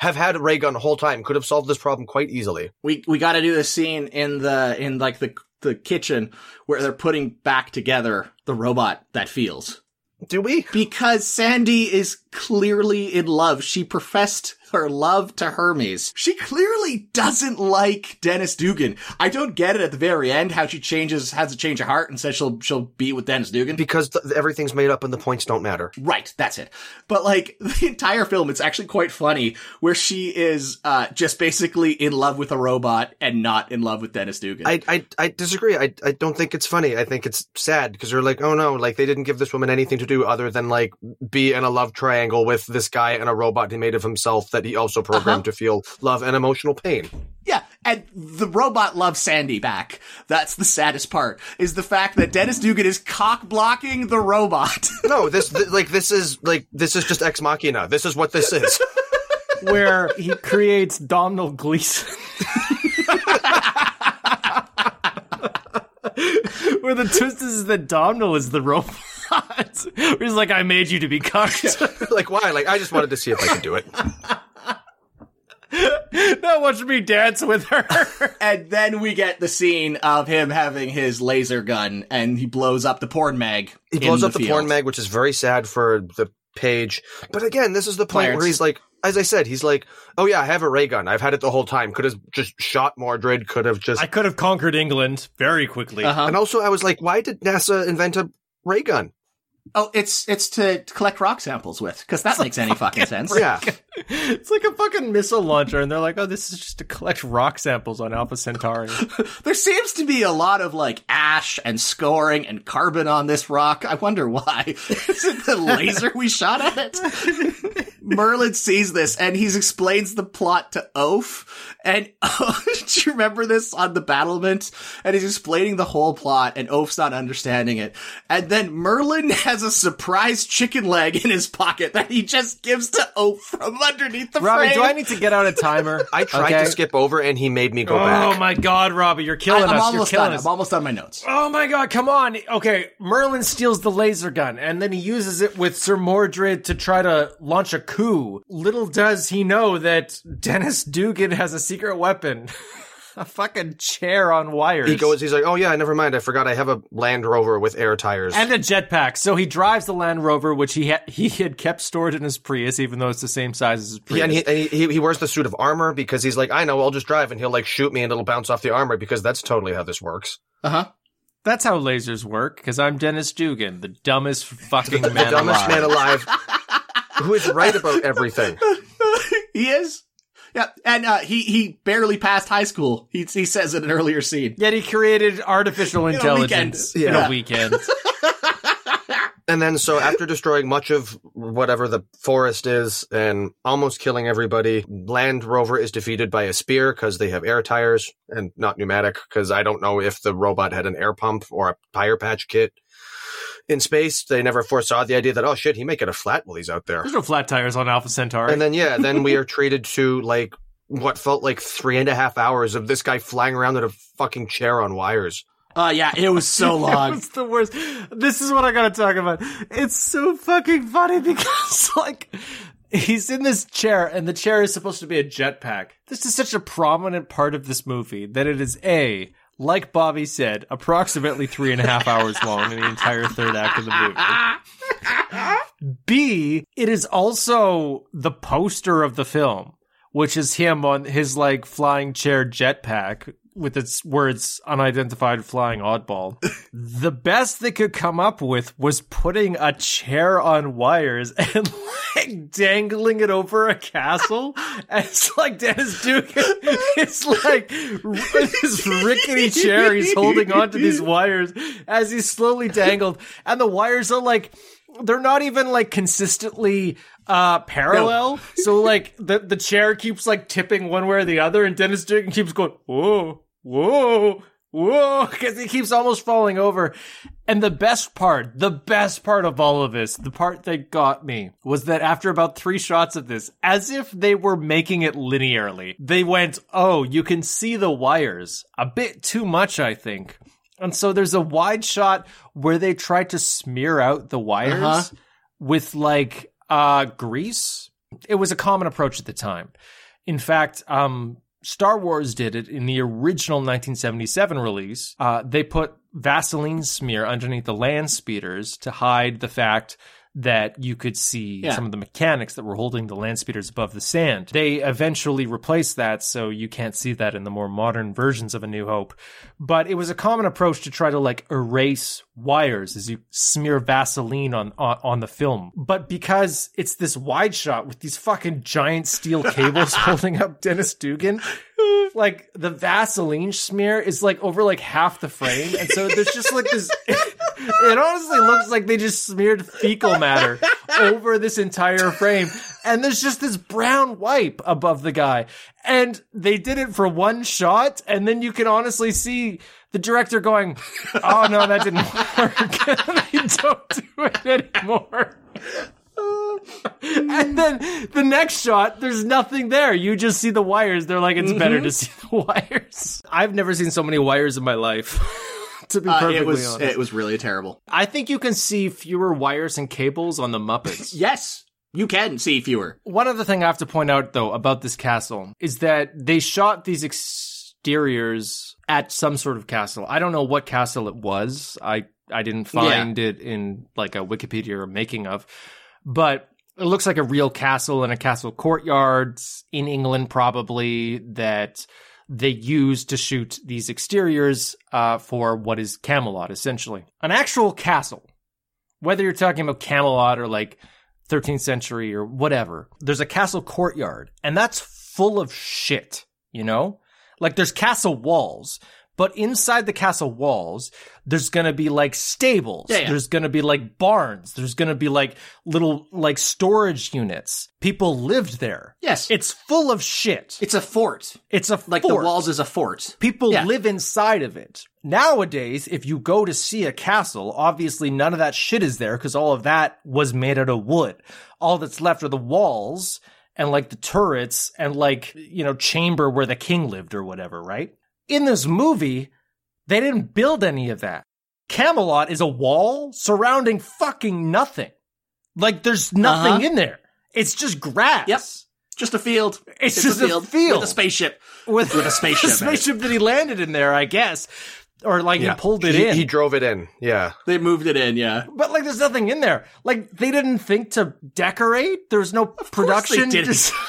Have had a ray gun the whole time. Could have solved this problem quite easily. We we got to do this scene in the in like the the kitchen where they're putting back together the robot that feels. Do we? Because Sandy is clearly in love. She professed her love to Hermes. She clearly doesn't like Dennis Dugan. I don't get it at the very end how she changes, has a change of heart and says she'll she'll be with Dennis Dugan. Because th- everything's made up and the points don't matter. Right, that's it. But like (laughs) the entire film, it's actually quite funny where she is uh just basically in love with a robot and not in love with Dennis Dugan. I, I, I disagree. I, I don't think it's funny. I think it's sad because they're like, oh no, like they didn't give this woman anything to do other than like be in a love triangle with this guy and a robot he made of himself that he also programmed Uh-huh. to feel love and emotional pain. Yeah, and the robot loves Sandy back. That's the saddest part, is the fact that Dennis Dugan is cock blocking the robot. (laughs) No, this th- like this is like this is just ex machina. This is what this is. (laughs) where he creates Domhnall Gleeson. (laughs) where the twist is that Domhnall is the robot. Where He's like, I made you to be cocked. (laughs) like why? Like I just wanted to see if I could do it. now watch me dance with her. (laughs) and then we get the scene of him having his laser gun and he blows up the porn mag. He blows up the, porn mag, which is very sad for the page. But again, this is the point Clarence. where he's like, as I said, he's like, "Oh yeah, I have a ray gun. I've had it the whole time. Could have just shot Mordred. Could have just." I could have conquered England very quickly. Uh-huh. and also, I was like, "Why did NASA invent a ray gun?" Oh, it's it's to collect rock samples with, because that makes any fucking sense. Yeah, (laughs) It's like a fucking missile launcher, and they're like, "Oh, this is just to collect rock samples on Alpha Centauri." (laughs) There seems to be a lot of like ash and scoring and carbon on this rock. I wonder why. (laughs) Is it the laser we shot at it? Merlin sees this and he explains the plot to Oaf. And (laughs) oh, do you remember this on the battlement? And he's explaining the whole plot and Oaf's not understanding it. And then Merlin (laughs) has a surprise chicken leg in his pocket that he just gives to Oaf from underneath the Robbie, frame. do I need to get out a timer? (laughs) I tried Okay. to skip over, and he made me go Oh back. my god, Robbie, you're I, killing am us. almost you're killing done. us. I'm almost done my notes. Oh my god, come on. Okay, Merlin steals the laser gun and then he uses it with Sir Mordred to try to launch a coup. Little does he know that Dennis Dugan has a secret weapon. (laughs) a fucking chair on wires. He goes, he's like, "Oh yeah, never mind. I forgot. I have a Land Rover with air tires." and a jetpack. So he drives the Land Rover, which he ha- he had kept stored in his Prius, even though it's the same size as his Prius. Yeah, and, he, and he, he wears the suit of armor because he's like, I know, I'll just drive, and he'll like shoot me, and it'll bounce off the armor because that's totally how this works. Uh huh. That's how lasers work, because I'm Dennis Dugan, the dumbest (laughs) fucking man the dumbest alive. man alive, (laughs) who is right about everything. (laughs) he is. Yeah, and uh, he he barely passed high school. He he says in an earlier scene. Yet he created artificial a intelligence weekend. in a weekend. (laughs) And then, so after destroying much of whatever the forest is and almost killing everybody, Land Rover is defeated by a spear because they have air tires and not pneumatic. Because I don't know if the robot had an air pump or a tire patch kit. In space, they never foresaw the idea that oh shit, he may get a flat while he's out there. There's no flat tires on Alpha Centauri. And then yeah, then we (laughs) are treated to like what felt like three and a half hours of this guy flying around in a fucking chair on wires. Uh yeah, it was so (laughs) long. It's the worst. This is what I gotta talk about. It's so fucking funny because, (laughs) like, he's in this chair and the chair is supposed to be a jetpack. This is such a prominent part of this movie that it is A, like Bobby said, approximately three and a half hours long in the entire third act of the movie. B, it is also the poster of the film, which is him on his like flying chair jetpack with its words unidentified flying oddball. (laughs) the best they could come up with was putting a chair on wires (laughs) and like dangling it over a castle. And it's like Dennis Duke it's like this rickety chair he's holding onto these wires as he's slowly dangled and the wires are like they're not even like consistently uh parallel. So like the the chair keeps like tipping one way or the other, and Dennis Dugan keeps going whoa whoa whoa (laughs) because he keeps almost falling over. And the best part, the best part of all of this, the part that got me was that after about three shots of this, as if they were making it linearly, they went, Oh, you can see the wires a bit too much, I think. And so there's a wide shot where they try to smear out the wires Uh-huh. with like uh grease. It was a common approach at the time. In fact, um Star Wars did it in the original 1977 release. Uh, they put Vaseline smear underneath the land speeders to hide the fact that you could see Yeah. some of the mechanics that were holding the land speeders above the sand. They eventually replaced that, so you can't see that in the more modern versions of A New Hope. But it was a common approach to try to like erase wires as you smear Vaseline on, on, on the film. But because it's this wide shot with these fucking giant steel (laughs) cables (laughs) holding up Dennis Dugan, like the Vaseline smear is like over like half the frame. And so there's just like this, (laughs) it honestly looks like they just smeared fecal matter over this entire frame. And there's just this brown wipe above the guy. And they did it for one shot. And then you can honestly see the director going, Oh no, that didn't work. (laughs) they don't do it anymore. And then the next shot, there's nothing there. You just see the wires. They're like, it's better to see the wires. I've never seen so many wires in my life. (laughs) to be Uh, perfectly it was honest. it was really terrible. I think you can see fewer wires and cables on the Muppets. (laughs) Yes, you can see fewer. One other thing I have to point out, though, about this castle is that they shot these exteriors at some sort of castle. I don't know what castle it was. I I didn't find it in like a Wikipedia or making of, but it looks like a real castle and a castle courtyard in England, probably that they used to shoot these exteriors uh, for what is Camelot, essentially an actual castle. Whether you're talking about Camelot or like 13th century or whatever. There's a castle courtyard and that's full of shit, you know? Like there's castle walls, but inside the castle walls, there's gonna be like stables. Yeah, yeah. There's gonna be like barns. There's gonna be like little like storage units. People lived there. Yes, It's full of shit. it's a fort. It's a Like fort. the walls is a fort. People Yeah. live inside of it. Nowadays, if you go to see a castle, obviously none of that shit is there because all of that was made out of wood. All that's left are the walls and like the turrets and like, you know, chamber where the king lived or whatever, right? In this movie, they didn't build any of that. Camelot is a wall surrounding fucking nothing. Like there's nothing Uh-huh. in there. It's just grass. Yep. Just a field. It's just a field. with a spaceship. With, With a (laughs) spaceship it. spaceship that he landed in there, I guess. Or like he pulled it he, in. He drove it in. Yeah. They moved it in. Yeah. but like there's nothing in there. Like they didn't think to decorate. There's was no production. they didn't. Just- (laughs)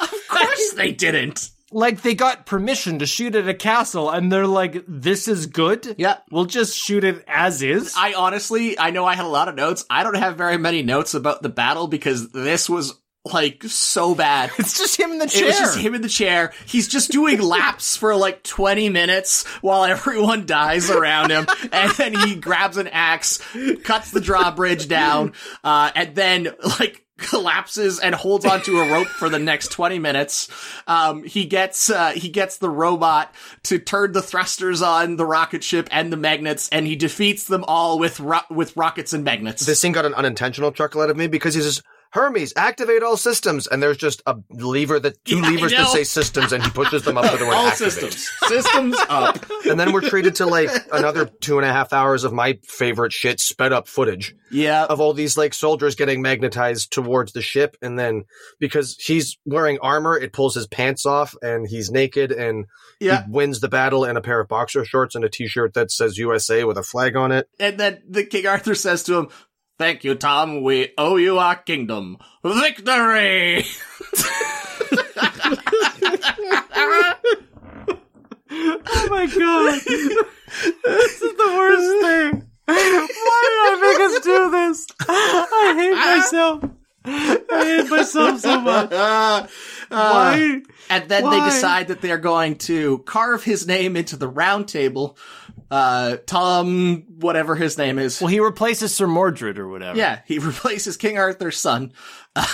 Of course they didn't. like they got permission to shoot at a castle and they're like, this is good. Yeah. We'll just shoot it as is. I honestly, I know I had a lot of notes. I don't have very many notes about the battle because this was like so bad. (laughs) it's just him in the chair. It was just him in the chair. He's just doing (laughs) laps for like 20 minutes while everyone dies around him. (laughs) And then he grabs an axe, cuts the drawbridge down, uh, and then like collapses and holds onto a rope for the next 20 minutes. Um, he gets, uh, he gets the robot to turn the thrusters on the rocket ship and the magnets and he defeats them all with ro- with rockets and magnets. This thing got an unintentional chuckle out of me because he's says, Hermes, activate all systems. And there's just a lever that, two Yeah, levers that know. say systems, and he pushes them up to the word all activate. systems. Systems up. And then we're treated to like another two and a half hours of my favorite shit sped up footage Yeah. of all these like soldiers getting magnetized towards the ship. And then because he's wearing armor, it pulls his pants off and he's naked and Yeah. he wins the battle in a pair of boxer shorts and a t-shirt that says USA with a flag on it. And then the King Arthur says to him, Thank you, Tom. We owe you our kingdom. Victory! oh my god. this is the worst thing. Why did I make us do this? I hate myself. I hate myself so much. Uh, Why? and then Why? they decide that they're going to carve his name into the round table Uh, Tom, whatever his name is. Well, he replaces Sir Mordred or whatever. yeah, he (laughs) replaces King Arthur's son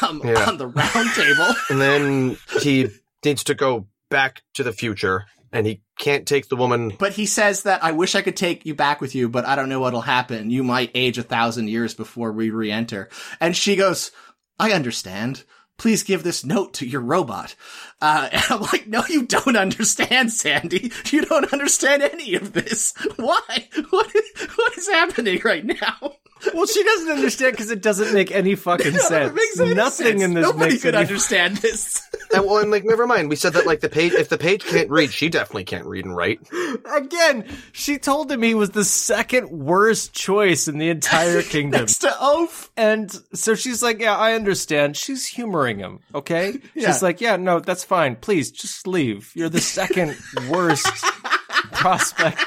um, Yeah. on the round table. (laughs) And then he needs to go back to the future and he can't take the woman. But he says that I wish I could take you back with you, but I don't know what'll happen. You might age a thousand years before we re-enter. And she goes, I understand. Please give this note to your robot. Uh, (laughs) and I'm like, no, you don't understand, Sandy. You don't understand any of this. Why? What is, what is happening right now? Well, she doesn't understand because it doesn't make any fucking (laughs) None of sense. it makes any Nothing sense. in this Nobody makes could any understand (laughs) this. And, well, I'm like, never mind. We said that like the page, if the page can't read, she definitely can't read and write. Again, she told him he was the second worst choice in the entire kingdom. Next to Oaf. And so she's like, Yeah, I understand. She's humoring him, okay? Yeah. She's like, Yeah, no, that's fine. Please, just leave. You're the second (laughs) worst prospect.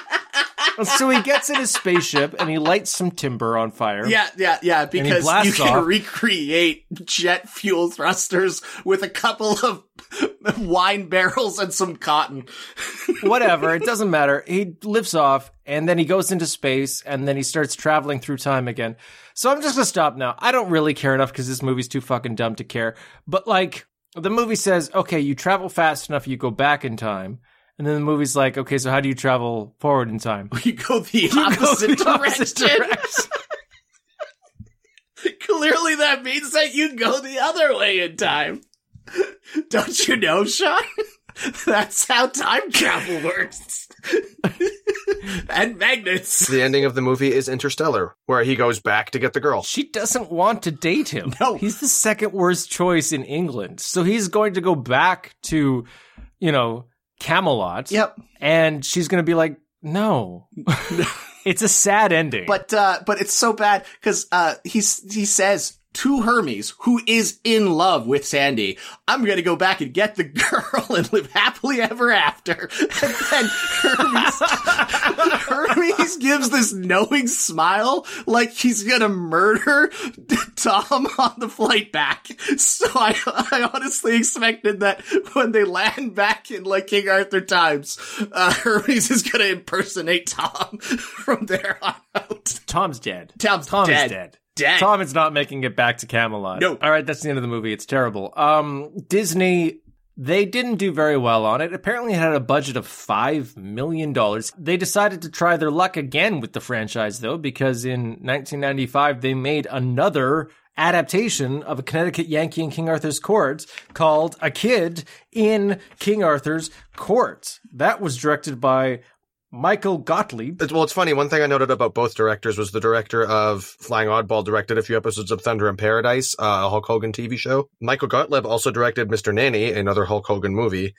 So he gets in his spaceship and he lights some timber on fire. Yeah, yeah, yeah, because you can off. recreate jet fuel thrusters with a couple of (laughs) wine barrels and some cotton. (laughs) Whatever, it doesn't matter. He lifts off and then he goes into space and then he starts traveling through time again. So I'm just gonna stop now. I don't really care enough because this movie's too fucking dumb to care. But like, the movie says, okay, you travel fast enough, you go back in time. And then the movie's like, okay, so how do you travel forward in time? (laughs) You go the You go opposite, the opposite direction. direction. (laughs) (laughs) Clearly that means that you go the other way in time. Don't you know, Sean? (laughs) That's how time travel works. (laughs) and magnets. The ending of the movie is Interstellar, where he goes back to get the girl. She doesn't want to date him. No. He's the second worst choice in England. So he's going to go back to, you know, Camelot. Yep. And she's going to be like, no. (laughs) it's a sad ending. But uh but it's so bad because uh he's he says to Hermes, who is in love with Sandy, I'm gonna go back and get the (laughs) girl and live happily ever after. (laughs) And then Hermes (laughs) Hermes gives this knowing smile like he's gonna murder Tom on the flight back. So I I honestly expected that when they land back in like King Arthur times, uh Hermes is gonna impersonate Tom from there on out. Tom's dead. Tom's Tom dead. dead. Tom is not making it back to Camelot. No. All right, that's the end of the movie. It's terrible. Um, Disney, they didn't do very well on it. Apparently, it had a budget of $5 million. They decided to try their luck again with the franchise, though, because in 1995, they made another adaptation of a Connecticut Yankee in King Arthur's Court called A Kid in King Arthur's Court. That was directed by Michael Gottlieb. It's, well, it's funny. One thing I noted about both directors was the director of Flying Oddball directed a few episodes of Thunder in Paradise, uh, a Hulk Hogan TV show. Michael Gottlieb also directed Mr. Nanny, another Hulk Hogan movie,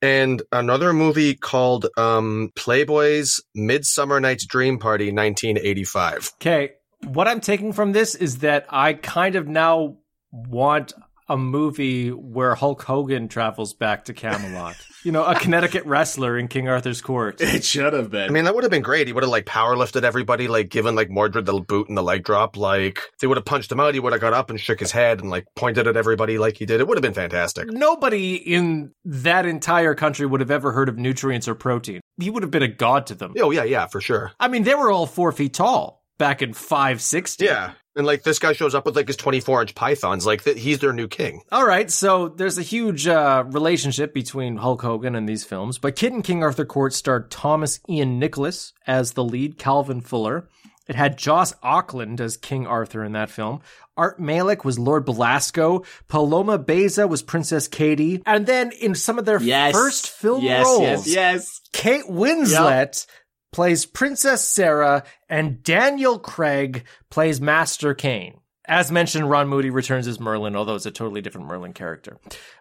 and another movie called um, Playboy's Midsummer Night's Dream Party, 1985. Okay, what I'm taking from this is that I kind of now want a movie where Hulk Hogan travels back to Camelot. (laughs) you know, a Connecticut wrestler in King Arthur's court. (laughs) It should have been. I mean, that would have been great. He would have like power lifted everybody, like given like Mordred the boot and the leg drop. Like they would have punched him out. He would have got up and shook his head and like pointed at everybody like he did. It would have been fantastic. Nobody in that entire country would have ever heard of nutrients or protein. He would have been a god to them. Oh yeah, yeah, for sure. I mean, they were all four feet tall back in 560. Yeah. And like this guy shows up with like his 24 inch pythons, like th- he's their new king. All right, so there's a huge uh, relationship between Hulk Hogan and these films, but Kid in King Arthur Court starred Thomas Ian Nicholas as the lead, Calvin Fuller. It had Joss Ackland as King Arthur in that film. Art Malik was Lord Belasco. Paloma Baeza was Princess Katie. And then in some of their yes. first film yes, roles, Yes, yes. Kate Winslet plays Princess Sarah, and Daniel Craig plays Master Kane. As mentioned, Ron Moody returns as Merlin, although it's a totally different Merlin character.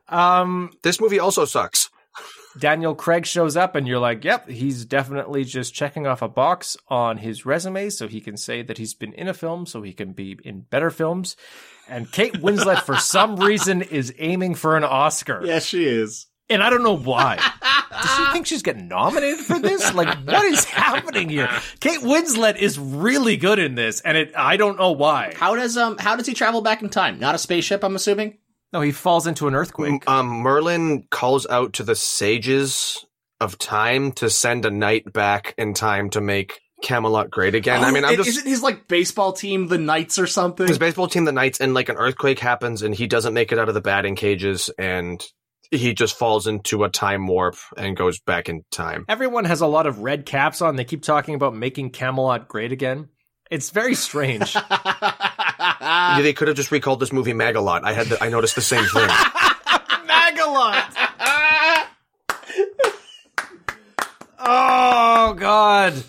Um, This movie also sucks. Daniel Craig shows up, and you're like, yep, he's definitely just checking off a box on his resume so he can say that he's been in a film so he can be in better films. And Kate Winslet, for (laughs) some reason, is aiming for an Oscar. Yes, she is. And I don't know why. (laughs) Does she think she's getting nominated for this? Like, what is happening here? Kate Winslet is really good in this, and it I don't know why. How does um how does he travel back in time? Not a spaceship, I'm assuming. No, he falls into an earthquake. Um, Merlin calls out to the sages of time to send a knight back in time to make Camelot great again. I mean, I'm Oh, just isn't his like baseball team the Knights or something? his baseball team, the Knights, and like an earthquake happens, and he doesn't make it out of the batting cages, and he just falls into a time warp and goes back in time. Everyone has a lot of red caps on. They keep talking about making Camelot great again. It's very strange. Ah. (laughs) Yeah, they could have just recalled this movie Magalot. I had, the, I noticed the same thing. (laughs) Magalot. (laughs) oh God.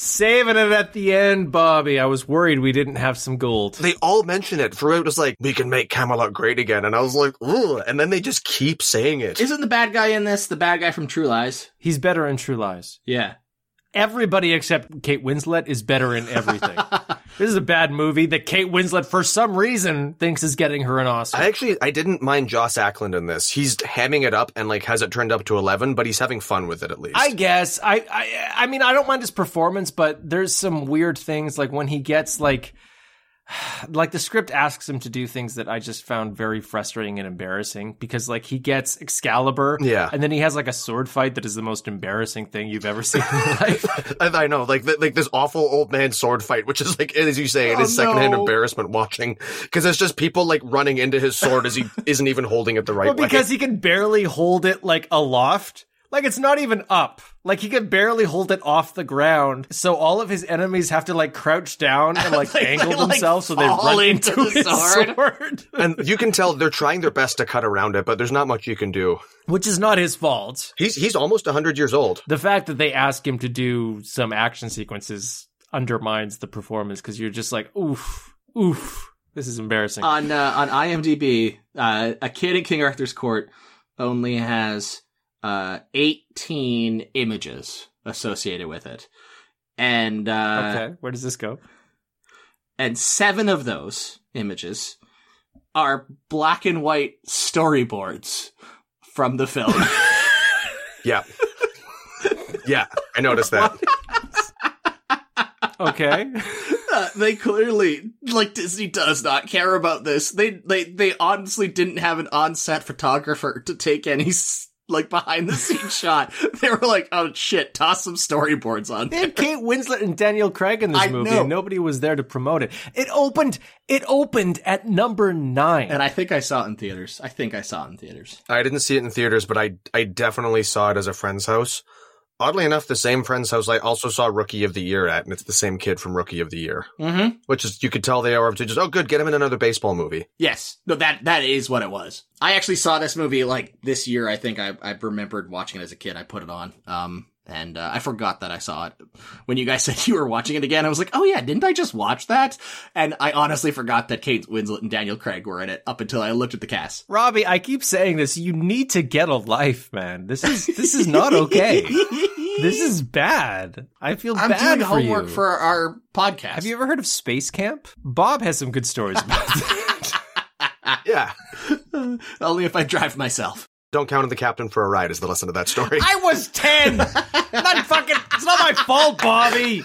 Saving it at the end, Bobby. I was worried we didn't have some gold. they all mention it. Throughout, it was like, we can make Camelot great again. And I was like, ooh. And then they just keep saying it. Isn't the bad guy in this the bad guy from True Lies? He's better in True Lies. Yeah. Everybody except Kate Winslet is better in everything. (laughs) this is a bad movie that Kate Winslet, for some reason, thinks is getting her an Oscar. I actually, I didn't mind Joss Ackland in this. He's hamming it up and like has it turned up to 11, but he's having fun with it at least. I guess. I, I I mean, I don't mind his performance, but there's some weird things like when he gets like (sighs) like the script asks him to do things that I just found very frustrating and embarrassing because like he gets Excalibur Yeah. and then he has like a sword fight that is the most embarrassing thing you've ever seen in your (laughs) life. I, know, like like this awful old man sword fight, which is like as you say, it oh, is Oh, secondhand no. embarrassment watching because it's just people like running into his sword as he (laughs) isn't even holding it the right well, way. because he can barely hold it like aloft. Like it's not even up. Like he can barely hold it off the ground. So all of his enemies have to like crouch down and like, (laughs) Like, angle they, like, themselves so they fall run into into, the his sword. sword. (laughs) and you can tell they're trying their best to cut around it, but there's not much you can do. Which is not his fault. He's he's almost hundred years old. The fact that they ask him to do some action sequences undermines the performance because you're just like, oof, oof. This is embarrassing. on uh, on IMDb, uh, a kid in King Arthur's court only has uh, 18 images associated with it, and uh, okay, where does this go? and seven of those images are black and white storyboards from the film. (laughs) Yeah, yeah, I noticed that. (laughs) Okay. Uh, they clearly like Disney does not care about this. They they they honestly didn't have an on-set photographer to take any s- like behind the scenes (laughs) shot. They were like, "Oh shit, toss some storyboards on." They had Kate Winslet and Daniel Craig in this I movie, know. and nobody was there to promote it. It opened. It opened at number nine. And I think I saw it in theaters. I think I saw it in theaters. I didn't see it in theaters, but I I definitely saw it as a friend's house. Oddly enough, the same friend's house I also saw Rookie of the Year at, and it's the same kid from Rookie of the Year. Mm-hmm. Which is you could tell they are up to just oh good, get him in another baseball movie. Yes. No, that that is what it was. I actually saw this movie like this year. I think I I remembered watching it as a kid. I put it on. Um. And uh, I forgot that I saw it when you guys (laughs) said you were watching it again. I was like, "Oh yeah, didn't I just watch that?" And I honestly forgot that Kate Winslet and Daniel Craig were in it up until I looked at the cast. Robbie, I keep saying this. You need to get a life, man. This is this is not okay. (laughs) this is bad. I feel I'm bad doing for homework you. for our podcast. Have you ever heard of Space Camp? Bob has some good stories about (laughs) that. Yeah. Only if I drive myself. Don't count on the captain for a ride is the lesson of that story. I was 10. not fucking, it's not my fault, Bobby.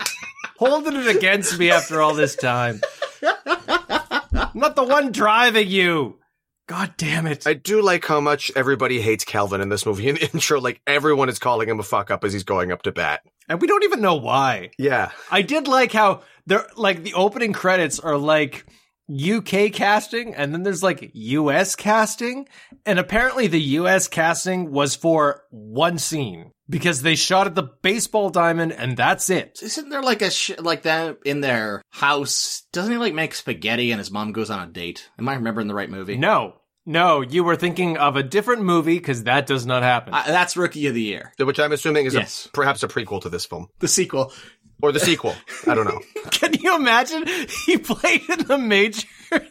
Holding it against me after all this time. I'm not the one driving you. God damn it. I do like how much everybody hates Calvin in this movie. In the (laughs) intro, like everyone is calling him a fuck up as he's going up to bat. and we don't even know why. Yeah. I did like how they're like the opening credits are like UK casting and then there's like US casting and apparently the US casting was for one scene because they shot at the baseball diamond and that's it. Isn't there like a sh- like that in their house? Doesn't he like make spaghetti and his mom goes on a date? Am I remembering the right movie? No. No, you were thinking of a different movie because that does not happen. Uh, that's Rookie of the Year, Which I'm assuming is Yes. a, perhaps a prequel to this film. the sequel. Or the sequel. I don't know. (laughs) Can you imagine? He played in the majors. And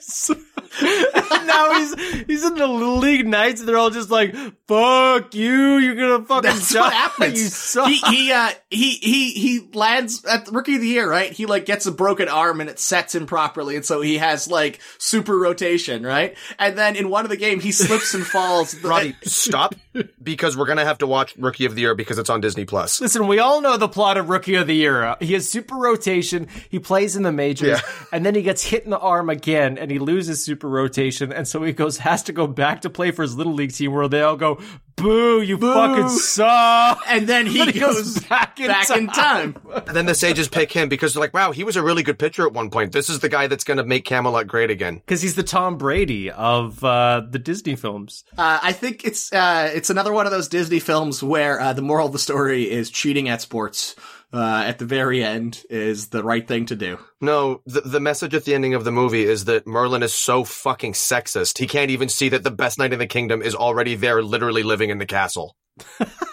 (laughs) now he's he's in the League Knights, And they're all just like, "Fuck you! You're gonna fucking That's die. what happens. You suck." He he uh he he he lands at the Rookie of the Year, right? He like gets a broken arm and it sets him properly, and so he has like super rotation, right? And then in one of the game, he slips and falls. (laughs) Roddy, (laughs) stop because we're gonna have to watch Rookie of the Year because it's on Disney Plus. Listen, we all know the plot of Rookie of the Year. He has super rotation. He plays in the majors, Yeah. and then he gets hit in the arm again, and he loses super rotation. and so he goes has to go back to play for his little league team, where they all go, "Boo! You fucking suck!" And then he, (laughs) Then he goes goes, back in back in time. And then the sages pick him because they're like, wow, he was a really good pitcher at one point. This is the guy that's going to make Camelot great again. Because he's the Tom Brady of uh, the Disney films. Uh, I think it's uh, it's another one of those Disney films where uh, the moral of the story is cheating at sports. Uh, at the very end is the right thing to do. No, the, the message at the ending of the movie is that Merlin is so fucking sexist. He can't even see that the best knight in the kingdom is already there, literally living in the castle. (laughs)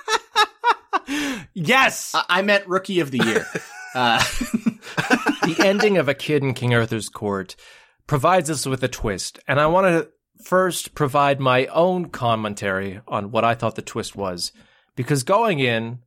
Yes, I, I meant rookie of the year. (laughs) uh, (laughs) the ending of A Kid in King Arthur's Court provides us with a twist, and I want to first provide my own commentary on what I thought the twist was. Because going in,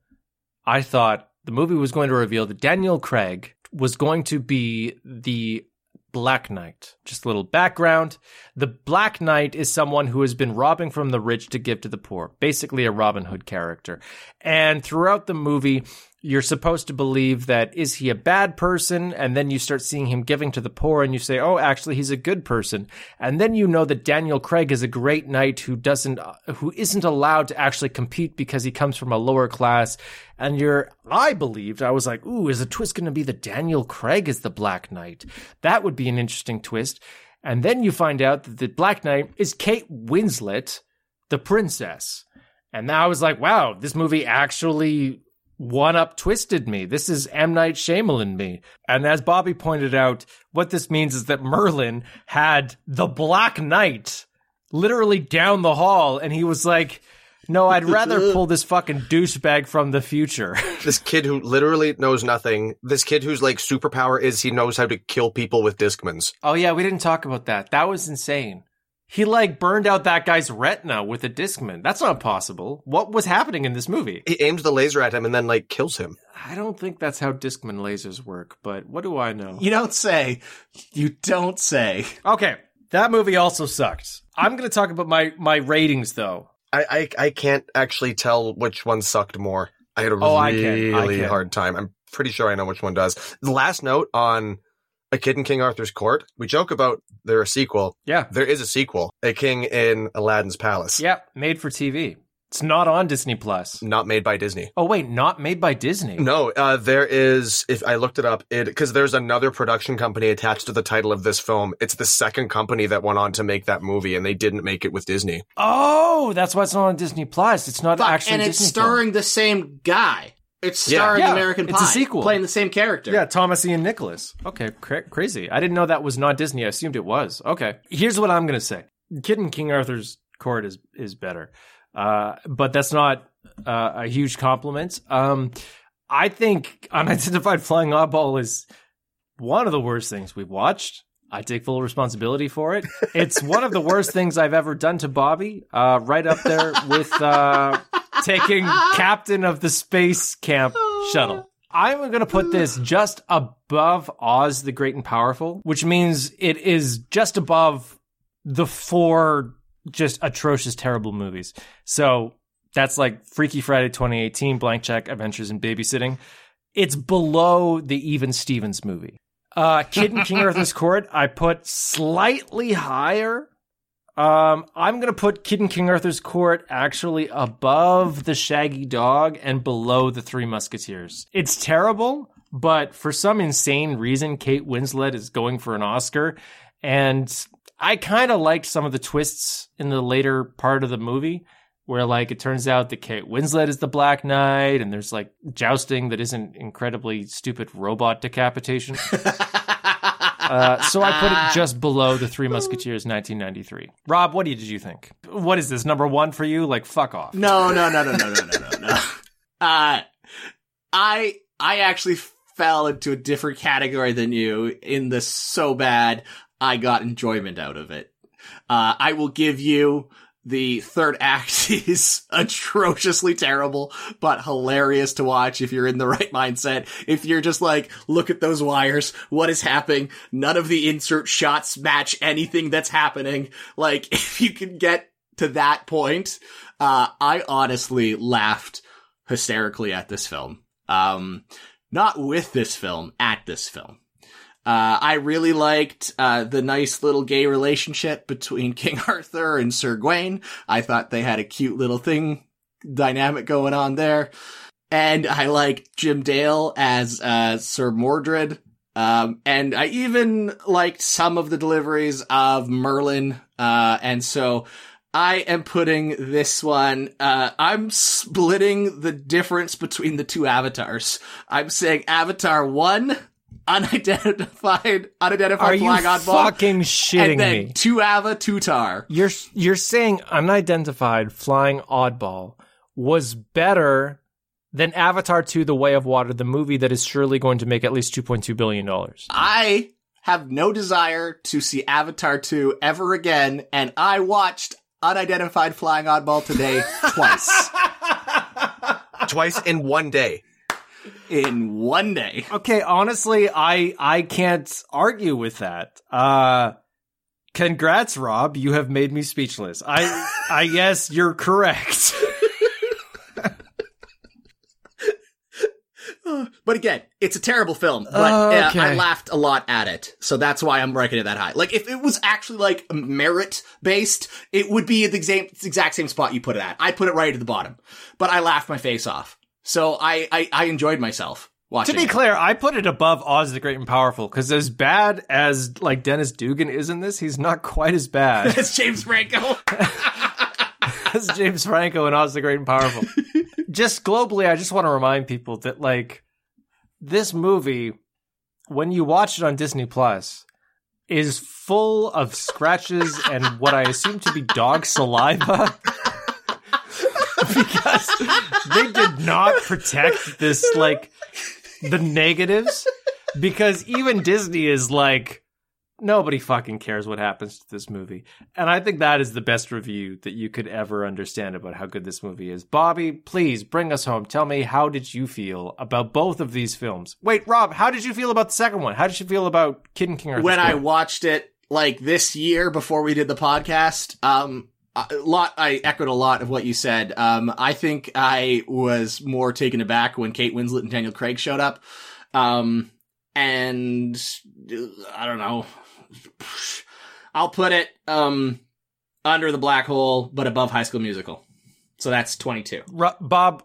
I thought the movie was going to reveal that Daniel Craig was going to be the Black Knight. Just a little background. The Black Knight is someone who has been robbing from the rich to give to the poor, basically a Robin Hood character. And throughout the movie, you're supposed to believe that is he a bad person? And then you start seeing him giving to the poor and you say oh actually he's a good person. And then you know that Daniel Craig is a great knight who doesn't who isn't allowed to actually compete because he comes from a lower class. And you're I believed I was like ooh is the twist going to be that Daniel Craig is the black knight? That would be an interesting twist. And then you find out that the black knight is Kate Winslet the princess. And now I was like wow this movie actually one up twisted me. This is M. Night Shyamalan me. And as Bobby pointed out, what this means is that Merlin had the Black Knight literally down the hall, and he was like, no, I'd rather (laughs) pull this fucking douchebag from the future. (laughs) This kid who literally knows nothing. This kid whose like superpower is he knows how to kill people with discmans. oh, yeah, we didn't talk about that. That was insane. He like burned out that guy's retina with a Discman. That's not possible. What was happening in this movie? He aims the laser at him and then like kills him. I don't think that's how Discman lasers work, but what do I know? you don't say. You don't say. Okay, that movie also sucked. I'm going to talk about my my ratings though. I, I I can't actually tell which one sucked more. I had a Oh, I can. really I can. hard time. I'm pretty sure I know which one does. The last note on A Kid in King Arthur's Court, we joke about there a sequel. Yeah. There is a sequel. A King in Aladdin's Palace. Yeah, made for TV. It's not on Disney Plus. Not made by Disney. Oh wait, not made by Disney. No, uh, there is. If I looked it up, it because there's another production company attached to the title of this film. It's the second company that went on to make that movie, and they didn't make it with Disney. Oh, that's why it's not on Disney Plus. It's not Fuck, actually and it's Disney starring the same guy. It's starring Yeah, American it's Pie. a sequel. Playing the same character. Yeah, Thomas Ian Nicholas. Okay, cra- crazy. I didn't know that was not Disney. I assumed it was. Okay. Here's what I'm gonna say. Kid in King Arthur's Court is is better, uh, but that's not uh, a huge compliment. Um, I think Unidentified Flying Oddball is one of the worst things we've watched. I take full responsibility for it. It's one of the worst things I've ever done to Bobby, uh, right up there with uh, taking (laughs) captain of the space camp shuttle. I'm going to put (sighs) this just above Oz the Great and Powerful, which means it is just above the four just atrocious, terrible movies. So that's like Freaky Friday 2018, Blank Check, Adventures in Babysitting. It's below the Even Stevens movie. Uh, Kid in King Arthur's (laughs) Court, I put slightly higher. Um, I'm gonna put Kid in King Arthur's Court actually above the Shaggy Dog and below the Three Musketeers. It's terrible, but for some insane reason, Kate Winslet is going for an Oscar, and I kind of liked some of the twists in the later part of the movie. Where like it turns out that Kate Winslet is the Black Knight, and there's like jousting that isn't incredibly stupid robot decapitation. (laughs) Uh, so I put it (laughs) just below the Three Musketeers 1993. Rob, what did you think? What is this number one for you? Like fuck off. No, no, no, no, no, no, no, no. no. (laughs) Uh, I I actually fell into a different category than you in this so bad I got enjoyment out of it. Uh, I will give you the third act (laughs) is atrociously terrible, but hilarious to watch if you're in the right mindset. If you're just like, look at those wires, what is happening? None of the insert shots match anything that's happening. Like, (laughs) if you can get to that point, uh, I honestly laughed hysterically at this film. Um, not with this film, at this film. Uh, I really liked uh, the nice little gay relationship between (laughs) King Arthur and Sir Gawain. I thought they had a cute little thing dynamic going on there. And I liked Jim Dale as uh, Sir Mordred. Um, and I even liked some of the deliveries of Merlin. Uh, and so I am putting this one, uh, I'm splitting the difference between the two avatars. I'm saying Avatar 1, unidentified, unidentified Are you flying oddball. fucking shitting and then me? two Ava, two You're you're saying unidentified flying oddball was better than Avatar 2 The Way of Water, the movie that is surely going to make at least 2.2 billion dollars. I have no desire to see Avatar 2 ever again, and I watched Unidentified Flying Oddball today twice (laughs) Twice in one day. In one day. Okay, honestly, I I can't argue with that. Uh congrats, Rob. You have made me speechless. I (laughs) I guess you're correct. (laughs) But again, it's a terrible film, but uh, okay. I laughed a lot at it. So that's why I'm ranking it that high. Like, if it was actually like merit based, it would be the same, exact same spot you put it at. I put it right at the bottom, but I laughed my face off. So I, I, I enjoyed myself Watching. to be clear, I put it above Oz the Great and Powerful because as bad as like Dennis Dugan is in this, he's not quite as bad (laughs) as James Franco. (laughs) as James Franco in Oz the Great and Powerful. (laughs) just globally, I just want to remind people that like this movie, when you watch it on Disney Plus, is full of scratches and what I assume to be dog saliva. Because they did not protect this like the negatives because even Disney is like nobody fucking cares what happens to this movie. And I think that is the best review that you could ever understand about how good this movie is. Bobby, please bring us home. Tell me how did you feel about both of these films? Wait, Rob, how did you feel about the second one? How did you feel about Kid and King Arthur's when I watched it like this year before we did the podcast, um, a lot, I echoed a lot of what you said. Um, I think I was more taken aback when Kate Winslet and Daniel Craig showed up. Um, and uh, I don't know. (sighs) I'll put it, um, under the black hole, but above High School Musical. So that's 22. Ro- Bob,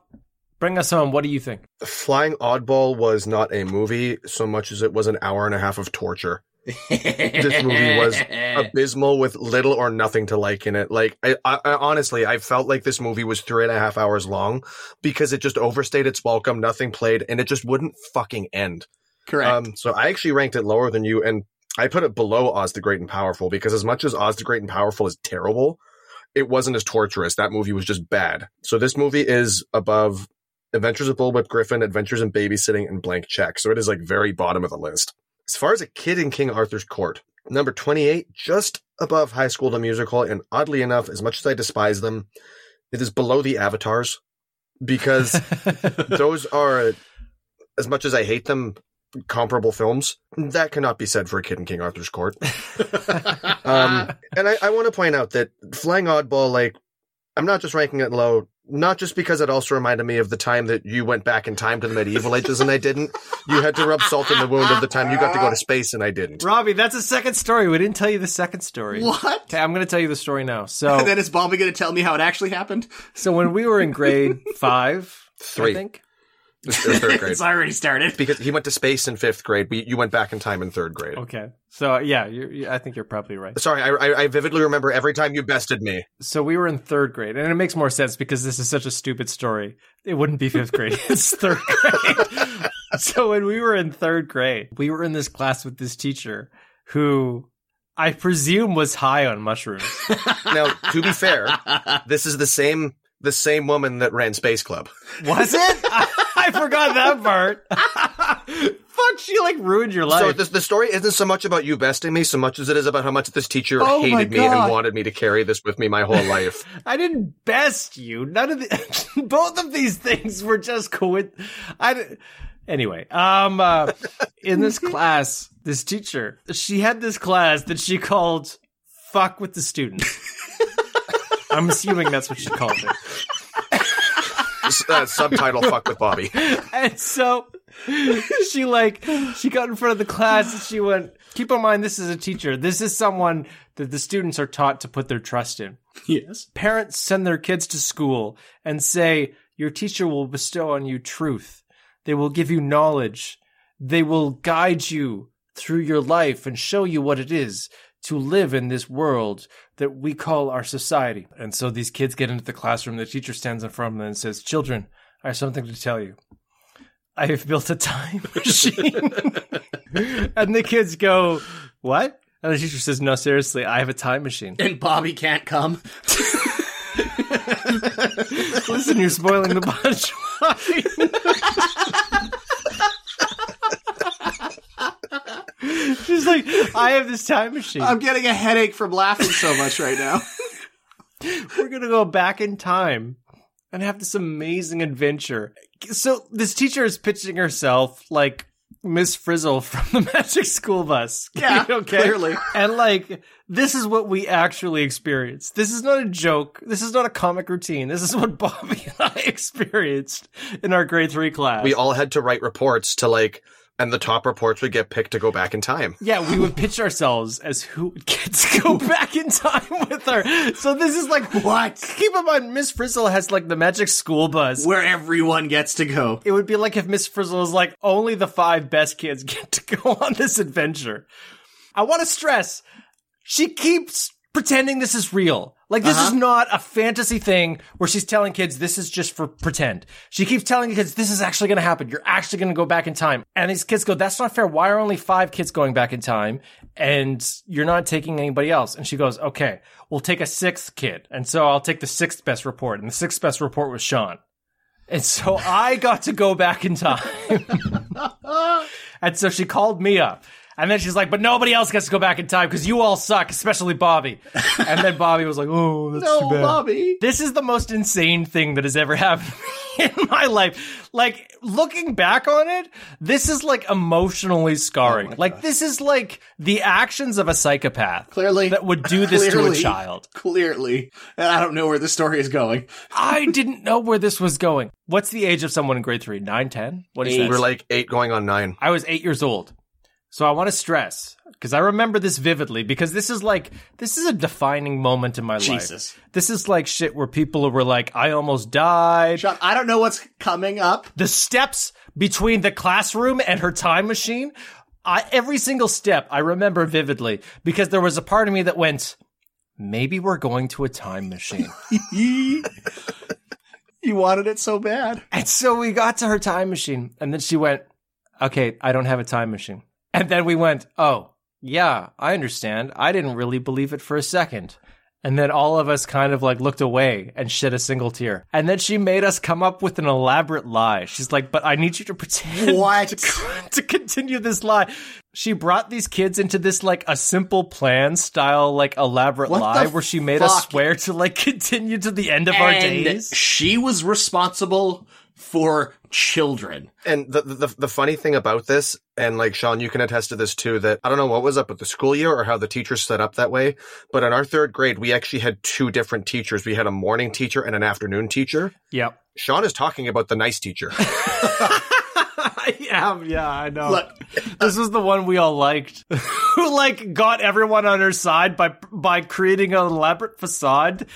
bring us home. What do you think? Flying Oddball was not a movie so much as it was an hour and a half of torture. This movie was (laughs) abysmal with little or nothing to like in it. Like, I, I, I honestly, I felt like this movie was three and a half hours long because it just overstayed its welcome. Nothing played, and it just wouldn't fucking end. Correct. Um, so I actually ranked it lower than you, and I put it below Oz the Great and Powerful because as much as Oz the Great and Powerful is terrible, it wasn't as torturous. That movie was just bad. So this movie is above Adventures of Bullwhip Griffin, Adventures in Babysitting, and Blank Check. So it is like very bottom of the list. As far as a kid in King Arthur's Court, number 28, just above High School the Musical, and oddly enough, as much as I despise them, it is below the Avatars because (laughs) those are, as much as I hate them, comparable films. That cannot be said for a kid in King Arthur's Court. (laughs) Um, and I, I want to point out that Flying Oddball, like, I'm not just ranking it low, not just because it also reminded me of the time that you went back in time to the medieval ages and I didn't. You had to rub salt in the wound of the time you got to go to space and I didn't. Robbie, that's a second story. We didn't tell you the second story. what? Okay, I'm going to tell you the story now. So, (laughs) And then is Bobby going to tell me how it actually happened? so when we were in grade five, Three. I think. Or third (laughs) grade. It's already started. Because he went to space in fifth grade. We, you went back in time in third grade. Okay, so yeah, you're, you I think you're probably right. Sorry, I, I, I vividly remember every time you bested me. So we were in third grade, and it makes more sense because this is such a stupid story. It wouldn't be fifth grade; (laughs) it's third grade. (laughs) so when we were in third grade, we were in this class with this teacher who I presume was high on mushrooms. Now, to be fair, this is the same the same woman that ran Space Club. Was it? I, forgot that part. (laughs) Fuck, she like ruined your life. So this, the story isn't so much about you besting me, so much as it is about how much this teacher Oh hated me and wanted me to carry this with me my whole life. (laughs) I didn't best you. None of the (laughs) both of these things were just coinc. I anyway. Um, uh, in this class, this teacher she had this class that she called "fuck with the students." I'm assuming that's what she called it. S- uh, subtitle: "Fuck with Bobby." (laughs) And so she like she got in front of the class and she went keep in mind this is a teacher. This is someone that the students are taught to put their trust in. Yes. parents send their kids to school and say your teacher will bestow on you truth. They will give you knowledge. They will guide you through your life and show you what it is to live in this world that we call our society and so these kids get into the classroom the teacher stands in front of them and says children i have something to tell you I have built a time (laughs) machine. (laughs) and the kids go, What? And the teacher says, No, seriously, I have a time machine. And Bobby can't come. (laughs) Listen, you're spoiling the punchline. She's like, I have this time machine. I'm getting a headache from laughing so much right now. (laughs) We're going to go back in time and have this amazing adventure. So this teacher is pitching herself like Miss Frizzle from the (laughs) Magic School Bus. (laughs) Yeah, okay. clearly. And like, this is what we actually experienced. This is not a joke. This is not a comic routine. This is what Bobby and I experienced in our grade three class. We all had to write reports to like, and the top reports would get picked to go back in time. Yeah, we would pitch ourselves as who gets to go (laughs) back in time with her. So this is like What? Keep in mind, Miss Frizzle has like the magic school bus. Where everyone gets to go. It would be like if Miss Frizzle was like, only the five best kids (laughs) get to go on this adventure. I want to stress, she keeps pretending this is real. Like this is uh-huh. not a fantasy thing where she's telling kids this is just for pretend. She keeps telling kids this is actually going to happen. You're actually going to go back in time. And these kids go, that's not fair. Why are only five kids going back in time? And you're not taking anybody else. And she goes, okay, we'll take a sixth kid. And so I'll take the sixth best report. And the sixth best report was Sean. And so I got to go back in time. (laughs) and so she called me up. And then she's like, but nobody else gets to go back in time because you all suck, especially Bobby. And then Bobby was like, oh, that's too No, bad. Bobby. This is the most insane thing that has ever happened (laughs) in my life. Like, looking back on it, this is like emotionally scarring. Oh like, this is like the actions of a psychopath Clearly. that would do this to a child. Clearly. And I don't know where the story is going. (laughs) I didn't know where this was going. What's the age of someone in grade three? Nine, ten? What is Eight. that? We're like eight going on nine. I was eight years old. So I want to stress because I remember this vividly because this is like this is a defining moment in my Jesus. life. This is like shit where people were like, I almost died. Sean, I don't know what's coming up. The steps between the classroom and her time machine, I, every single step I remember vividly because there was a part of me that went, maybe we're going to a time machine. (laughs) (laughs) you wanted it so bad. And so we got to her time machine, and then she went, Okay, I don't have a time machine. And then we went, Oh, yeah, I understand. I didn't really believe it for a second. And then all of us kind of like looked away and shed a single tear. And then she made us come up with an elaborate lie. She's like, But I need you to pretend (laughs) What? to, (laughs) to continue this lie. She brought these kids into this like a simple plan style, like elaborate What lie where she made us swear to like (laughs) continue to the end of our days. she was responsible for children. And the, the the funny thing about this, and like Sean, you can attest to this too, that I don't know what was up with the school year or how the teachers set up that way, but in our third grade, we actually had two different teachers. We had a morning teacher and an afternoon teacher. Yep. Sean is talking about the nice teacher. (laughs) (laughs) I am, yeah, I know. Look, this was the one we all liked, (laughs) who like got everyone on her side by by creating an elaborate facade,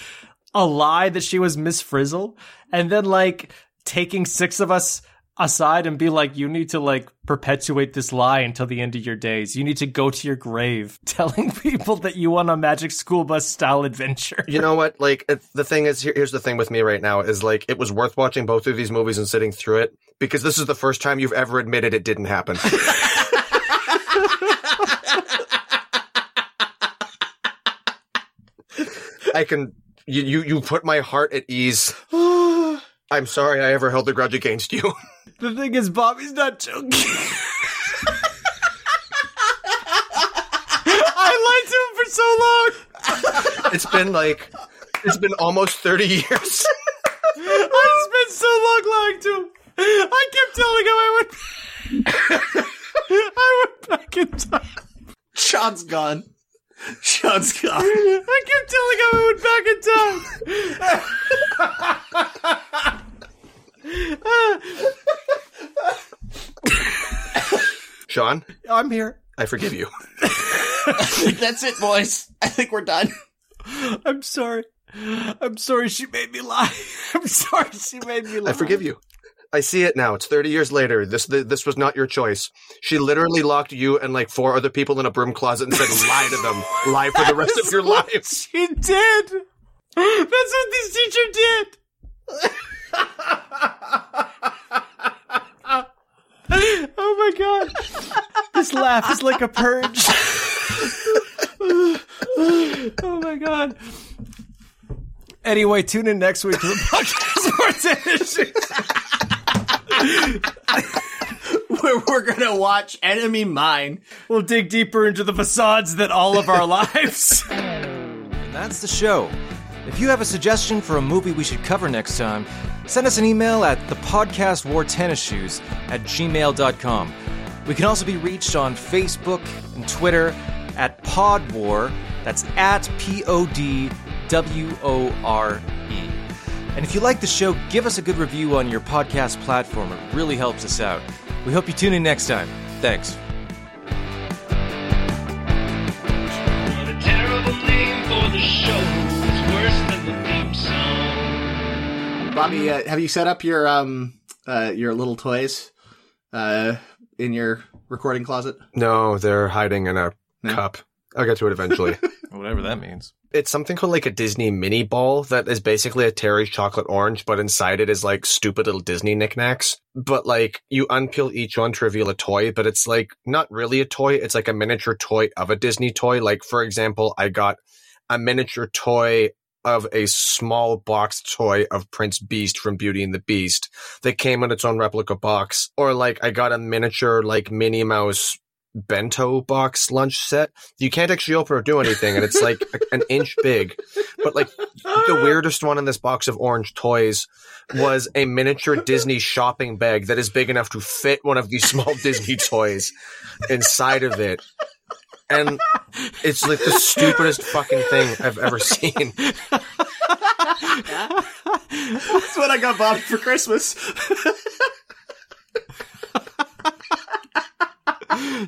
a lie that she was Miss Frizzle, and then like taking six of us aside and be like, you need to like perpetuate this lie until the end of your days. You need to go to your grave (laughs) telling people that you want a magic school bus style adventure. you know what? Like the thing is, here, here's the thing with me right now is like it was worth watching both of these movies and sitting through it because this is the first time you've ever admitted it didn't happen. (laughs) I can. You, you you put my heart at ease. (sighs) (sighs) (sighs) I'm sorry I ever held a grudge against you. (laughs) The thing is, Bobby's not joking. (laughs) I lied to him for so long. It's been like it's been almost 30 years. (laughs) I spent so long lying to him. I kept telling him I went. I went back in time. Sean's gone. Sean's gone. I kept telling him I went back in time. Sean, I'm here. I forgive you. (laughs) That's it, boys. I think we're done. I'm sorry. I'm sorry she made me lie. (laughs) I'm sorry she made me lie. I forgive you. I see it now. It's 30 years later. This th- this was not your choice. She literally locked you and like four other people in a broom closet and said, (laughs) "Lie to them. Lie for the rest of your That's what lives." She did. That's what this teacher did. Oh my god. This laugh is like a purge. oh my god. Anyway, tune in next week to the podcast (laughs) for Where we're gonna watch Enemy Mine. We'll dig deeper into the facades that all of our (laughs) lives. And That's the show. If you have a suggestion for a movie we should cover next time, send us an email at the podcast wore tennis shoes at gmail.com. We can also be reached on Facebook and Twitter at Pod Wore. That's at P O D W O R E. And if you like the show, give us a good review on your podcast platform. It really helps us out. We hope you tune in next time. Thanks. Bobby, uh, have you set up your um uh your little toys uh in your recording closet? No, they're hiding in a No? cup. I'll get to it eventually. (laughs) Whatever that means. it's something called like a Disney mini ball that is basically a Terry's chocolate orange, but inside it is like stupid little Disney knickknacks. But like you unpeel each one to reveal a toy, but it's like not really a toy. It's like a miniature toy of a Disney toy. Like for example, I got a miniature toy of a small boxed toy of Prince Beast from Beauty and the Beast that came in its own replica box. Or like I got a miniature like Minnie Mouse bento box lunch set. You can't actually open or do anything, and it's like an inch big. But like the weirdest one in this box of orange toys was a miniature Disney shopping bag that is big enough to fit one of these small Disney toys inside of it. And it's like the stupidest fucking thing I've ever seen. That's what I got Bobby for Christmas.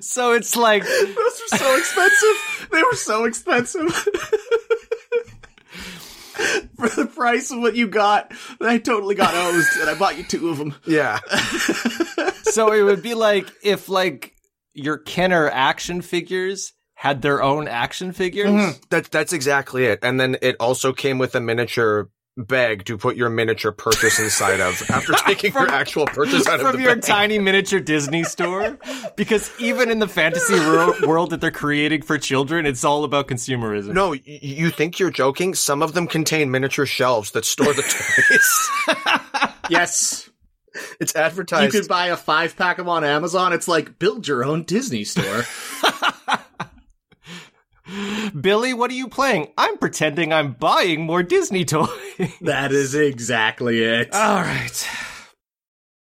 so it's like Those were so expensive. They were so expensive. For the price of what you got, I totally got hosed, and I bought you two of them. Yeah. (laughs) so it would be like if like your Kenner action figures had their own action figures. Mm-hmm. That, that's exactly it. And then it also came with a miniature bag to put your miniature purchase inside of (laughs) after taking your actual purchase out of From your bag. tiny miniature Disney store, because even in the fantasy (laughs) wor- world that they're creating for children, it's all about consumerism. No, y- you think you're joking? Some of them contain miniature shelves that store the (laughs) toys. Yes, (laughs) it's advertised. you could buy a five pack of 'em on Amazon. It's like build your own Disney store. (laughs) Billy, what are you playing? I'm pretending I'm buying more Disney toys. that is exactly it. all right.